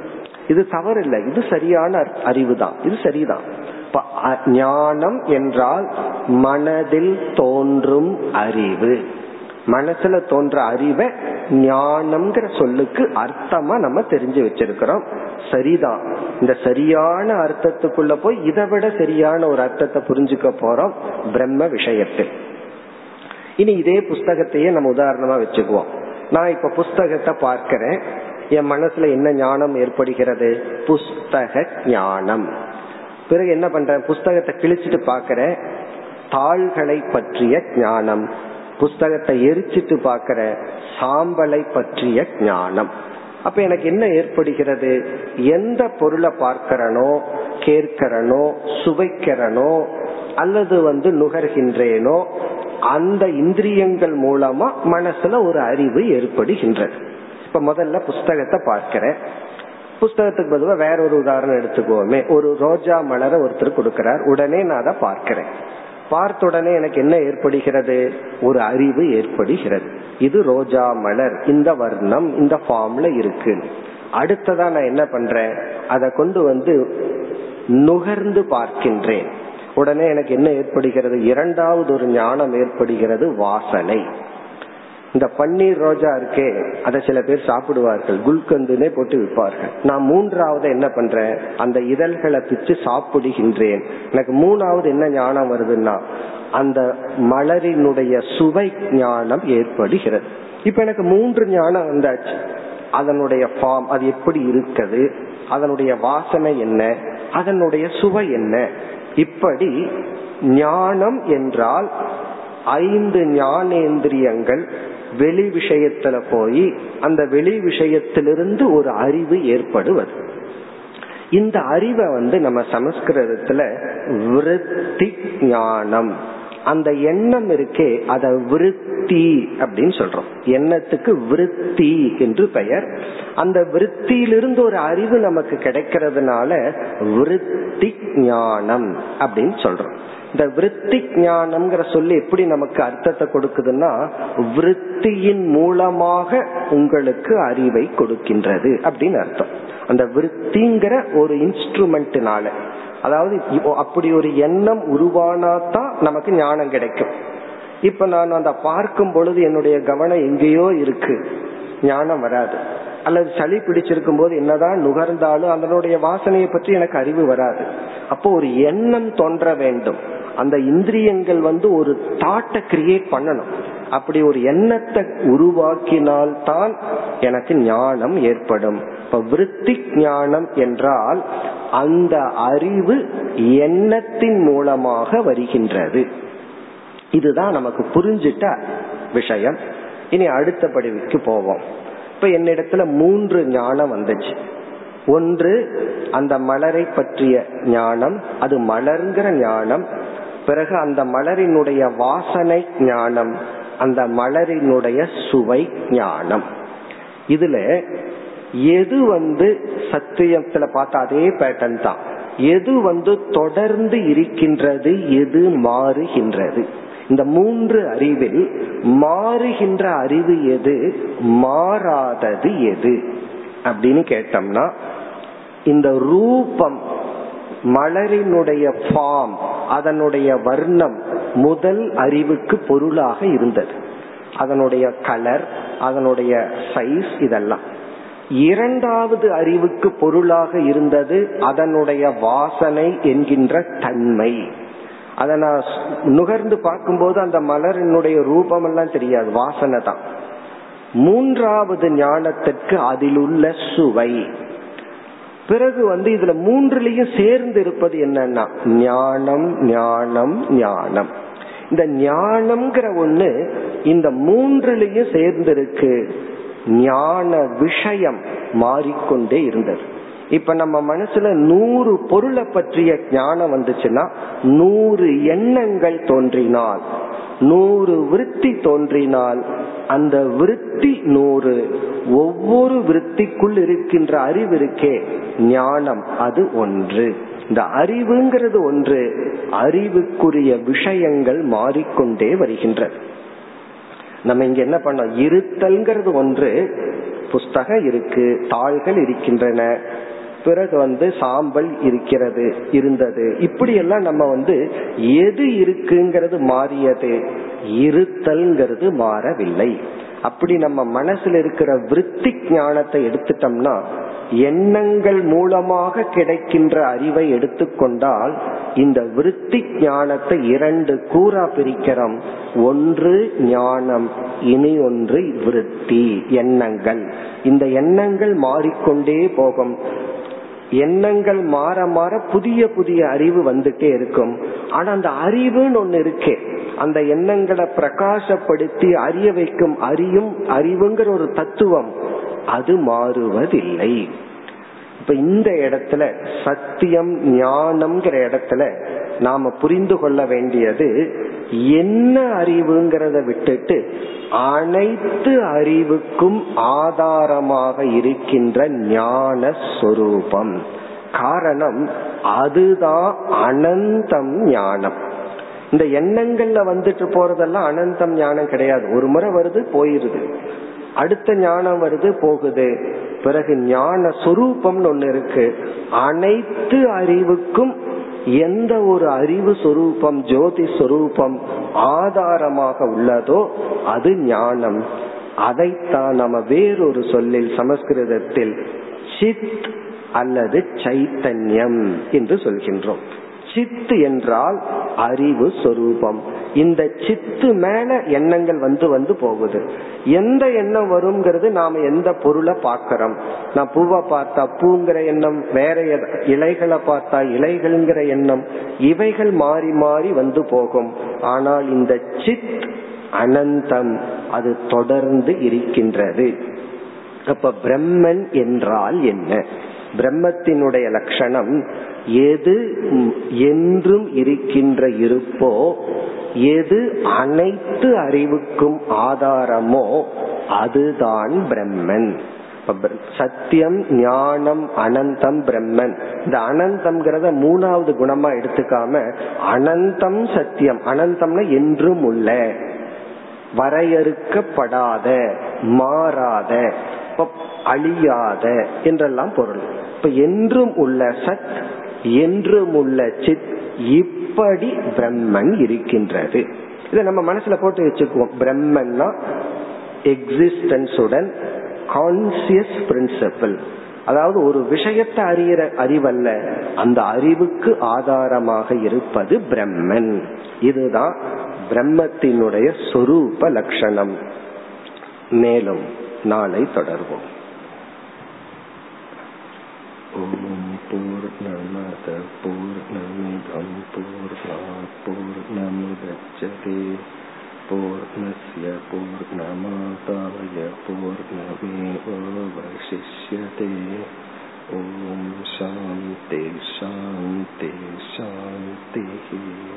இது தவறு இல்லை இது சரியான அறிவு தான் இது சரிதான். ஞானம் என்றால் மனதில் தோன்றும் அறிவு. மனசுல தோன்ற அறிவை ஞானம்ங்கிற சொல்லுக்கு அர்த்தமா நம்ம தெரிஞ்சு வச்சிருக்கிறோம். சரிதான். இந்த சரியான அர்த்தத்துக்குள்ள போய் இதை விட சரியான ஒரு அர்த்தத்தை புரிஞ்சுக்க போறோம் பிரம்ம விஷயத்தில். இனி இதே புஸ்தகத்தையே நம்ம உதாரணமா வச்சுக்குவோம். நான் இப்ப புஸ்தகத்தை பார்க்கிறேன். என் மனசுல என்ன ஞானம் ஏற்படுகிறது? புஸ்தக ஞானம். பிறகு என்ன பண்றேன்? புஸ்தகத்தை கிழிச்சிட்டு பாக்கிறேன் தாள்களை பற்றிய ஞானம். புஸ்தகத்தை எரிச்சிட்டு பாக்கிற சாம்பலை பற்றிய ஞானம். அப்ப எனக்கு என்ன ஏற்படுகிறது? எந்த பொருளை பார்க்கிறனோ கேட்கிறனோ சுவைக்கிறனோ அல்லது வந்து நுகர்கின்றேனோ அந்த இந்திரியங்கள் மூலமா மனசுல ஒரு அறிவு ஏற்படுகின்றது. இப்ப முதல்ல புஸ்தகத்தை பார்க்கிறேன். புஸ்தகத்துக்கு பதிலாக வேற ஒரு உதாரணம் எடுத்துக்குவோமே ஒரு ரோஜா மலரை ஒருத்தர் கொடுக்கிறார். உடனே நான் அதை பார்க்கிறேன். பார்த்த உடனே எனக்கு என்ன ஏற்படுகிறது? ஒரு அறிவு ஏற்படுகிறது. இது ரோஜா மலர். இந்த வர்ணம் இந்த ஃபார்ம்ல இருக்கு. அடுத்ததா நான் என்ன பண்றேன்? அதை கொண்டு வந்து நுகர்ந்து பார்க்கின்றேன். உடனே எனக்கு என்ன ஏற்படுகிறது? இரண்டாவது ஒரு ஞானம் ஏற்படுகிறது வாசனை. இந்த பன்னீர் ரோஜா இருக்கே அதை சில பேர் சாப்பிடுவார்கள். குல்கந்துனே போட்டு விற்பார்கள். நான் மூன்றாவது என்ன பண்றேன்? அந்த இதழ்களை பிச்சு சாப்பிடுகின்றேன். எனக்கு மூணாவது என்ன ஞானம் வருதுன்னா அந்த மலரினுடைய சுவை ஞானம் ஏற்படுகிறது. இப்ப எனக்கு மூன்று ஞானம் வந்தாச்சு. அதனுடைய ஃபார்ம் அது எப்படி இருக்குது? அதனுடைய வாசனை என்ன? அதனுடைய சுவை என்ன? இப்படி ஞானம் என்றால் ஐந்து ஞானேந்திரியங்கள் வெளி விஷயத்துல போய் அந்த வெளி விஷயத்திலிருந்து ஒரு அறிவு ஏற்படுவது. இந்த அறிவை வந்து நம்ம சமஸ்கிருதத்துல விருத்தி ஞானம். அந்த எண்ணம் இருக்கே அத விருத்தி அப்படின்னு சொல்றோம். எண்ணத்துக்கு விருத்தி என்று பெயர். அந்த விருத்தியிலிருந்து ஒரு அறிவு நமக்கு கிடைக்கிறதுனால விருத்தி ஞானம் அப்படின்னு சொல்றோம். இந்த விருத்தி ஞானம்ங்கிற சொல்லி எப்படி நமக்கு அர்த்தத்தை கொடுக்குதுன்னா விருத்தியின் மூலமாக உங்களுக்கு அறிவை கொடுக்கின்றது அப்படின்னு அர்த்தம். அந்த விருத்திங்கிற ஒரு இன்ஸ்ட்ருமெண்ட்னால அதாவது அப்படி ஒரு எண்ணம் உருவானாதான் நமக்கு ஞானம் கிடைக்கும். இப்ப நான் அந்த பார்க்கும் பொழுது என்னுடைய கவனம் எங்கேயோ இருக்கு. ஞானம் வராது. அல்லது சளி பிடிச்சிருக்கும் போது என்னதான் நுகர்ந்தாலும் அதனுடைய வாசனையை பற்றி எனக்கு அறிவு வராது. அப்போ ஒரு எண்ணம் தோன்ற வேண்டும். அந்த இந்திரியங்கள் வந்து ஒரு தாட்டை கிரியேட் பண்ணணும். அப்படி ஒரு எண்ணத்தை உருவாக்கினால் தான் எனக்கு ஞானம் ஏற்படும். இப்ப விருத்தி ஞானம் என்றால் அந்த அறிவு எண்ணத்தின் மூலமாக வருகின்றது. இதுதான் நமக்கு புரிஞ்சிட்ட விஷயம். இனி அடுத்த படிவுக்கு போவோம். இப்ப என்னிடத்துல மூன்று ஞானம் வந்துச்சு. ஒன்று அந்த மலரை பற்றிய ஞானம் அது மலர்ங்கிற ஞானம் பிறகு அந்த மலரினுடைய வாசனை ஞானம் அந்த மலரினுடைய சுவை ஞானம். இதுல எது வந்து சத்தியத்துல பார்த்தா அதே பேட்டர்ன் தான். எது வந்து தொடர்ந்து இருக்கின்றது எது மாறுகின்றது. இந்த மூன்று அறிவில் மாறுகின்ற அறிவு எது? மாறாதது எது? அப்படின்னு கேட்டோம்னா இந்த ரூபம் மலரினுடைய ஃபார்ம் அதனுடைய வர்ணம் முதல் அறிவுக்கு பொருளாக இருந்தது. அதனுடைய கலர் அதனுடைய சைஸ் இதெல்லாம். இரண்டாவது அறிவுக்கு பொருளாக இருந்தது அதனுடைய வாசனை என்கின்ற தன்மை. அதை நான் நுகர்ந்து பார்க்கும்போது அந்த மலரினுடைய ரூபம் எல்லாம் தெரியாது வாசனை தான். மூன்றாவது ஞானத்திற்கு அதில் உள்ள சுவை. பிறகு வந்து இதுல மூன்றுலயும் சேர்ந்து இருப்பது என்னன்னா ஞானம் ஞானம் ஞானம். இந்த ஞானம்ங்கிற ஒண்ணு இந்த மூன்றுலயும் சேர்ந்து இருக்கு ஞான விஷயம் மாறிக்கொண்டே இருந்தது. இப்ப நம்ம மனசுல நூறு பொருளை பற்றிய ஞானம் வந்துச்சுன்னா நூறு எண்ணங்கள் தோன்றினால் நூறு விருத்தி தோன்றினால் அந்த விருத்தி நூறு ஒவ்வொரு விருத்திக்குள் இருக்கின்ற அறிவு இருக்கே ஞானம் அது ஒன்று. இந்த அறிவுங்கிறது ஒன்று அறிவுக்குரிய விஷயங்கள் மாறிக்கொண்டே வருகின்றது. நம்ம இங்க என்ன பண்ணோம்? இருத்தல்ங்கிறது ஒன்று புஸ்தகம் இருக்கு தாள்கள் இருக்கின்றன பிறகு வந்து சாம்பல் இருக்கிறது இருந்தது. இப்படி எல்லாம் நம்ம வந்து எது இருக்குங்கிறது மாறியது. இருத்தல்ங்கிறது மாறவில்லை. அப்படி நம்ம மனசுல இருக்கிற விருத்தி ஞானத்தை எடுத்துட்டோம்னா எண்ணங்கள் மூலமாக கிடைக்கின்ற அறிவை எடுத்துக்கொண்டால் இந்த விருத்தி ஞானத்தை இரண்டு கூறா பிரிக்கிறோம். ஒன்று ஞானம் இனி ஒன்று விருத்தி எண்ணங்கள். இந்த எண்ணங்கள் மாறிக்கொண்டே போகும். எண்ணங்கள் மாற மாற புதிய புதிய அறிவு வந்துட்டே இருக்கும். ஆனா அந்த அறிவுன்னு ஒண்ணு இருக்கே. அந்த எண்ணங்களை பிரகாசப்படுத்தி அறிய வைக்கும் அறியும் அறிவுங்கிற ஒரு தத்துவம் அது மாறுவதில்லை. இப்ப இந்த இடத்துல சத்தியம் ஞானம்ங்கிற இடத்துல நாம புரிந்து கொள்ள வேண்டியது என்ன அறிவுங்கிறத விட்டுட்டு அனைத்து அறிவுக்கும் ஆதாரமாக இருக்கின்ற ஞான சொரூபம். காரணம் அதுதான் அனந்தம் ஞானம். இந்த எண்ணங்கள்ல வந்துட்டு போறதெல்லாம் அனந்தம் ஞானம் கிடையாது. ஒரு முறை வருது போயிருது. அடுத்த ஞானம் வருது போகுது. பிறகு ஞான சொரூபம்னு ஒன்னு இருக்கு. அனைத்து அறிவுக்கும் எந்த ஒரு அறிவு சொரூபம் ஜோதி சொரூபம் ஆதாரமாக உள்ளதோ அது ஞானம். அதைத்தான் நம்ம வேறொரு சொல்லில் சமஸ்கிருதத்தில் சித் அல்லது சைத்தன்யம் என்று சொல்கின்றோம். சித்து என்றால் அறிவு சொரூபம். இந்த சித்து மேல எண்ணங்கள் வந்து வந்து போகுது. எந்த எண்ணம் வருங்கிறது நாம எந்த பொருளை பார்க்கிறோம்? நான் பூவை பார்த்தா பூங்கிற எண்ணம் வேற இலைகளை பார்த்தா இலைகள்ங்கிற எண்ணம் இவைகள் மாறி மாறி வந்து போகும். ஆனால் இந்த சித் அனந்தம் அது தொடர்ந்து இருக்கின்றது. அப்ப பிரம்மன் என்றால் என்ன? பிரம்மத்தினுடைய லட்சணம் எது என்றும் இருக்கின்ற இருப்போ எது அனைத்து அறிவுக்கும் ஆதாரமோ அதுதான் பிரம்மன். சத்தியம் ஞானம் அனந்தம் பிரம்மன். இந்த அனந்தம்ங்கிறத மூணாவது குணமா எடுத்துக்காம அனந்தம் சத்தியம். அனந்தம்னா என்றும் உள்ள. வரையறுக்கப்படாத மாறாத அழியாத என்றெல்லாம் பொருள். இப்ப என்றும் உள்ள சத் என்றும் உள்ள சித் இப்படி பிரம்மன் இருக்கின்றது. இதை நம்ம மனசுல போட்டு வச்சுக்குவோம். பிரம்மன்னா எக்ஸிஸ்டன்ஸுடன் கான்சியஸ் பிரின்சிபிள் அதாவது ஒரு விஷயத்தை அறிகிற அறிவல்ல அந்த அறிவுக்கு ஆதாரமாக இருப்பது பிரம்மன். இதுதான் பிரம்மத்தினுடைய சொரூப லட்சணம். மேலும் நாளை தொடர்வோம். ஓம் பூர்ணமத பூர்ணமிதம் मुच्यते पूर्णस्य पूर्णमादाय पूर्णमेवशिष्यते ॐ शान्ति शान्ति शान्तिः।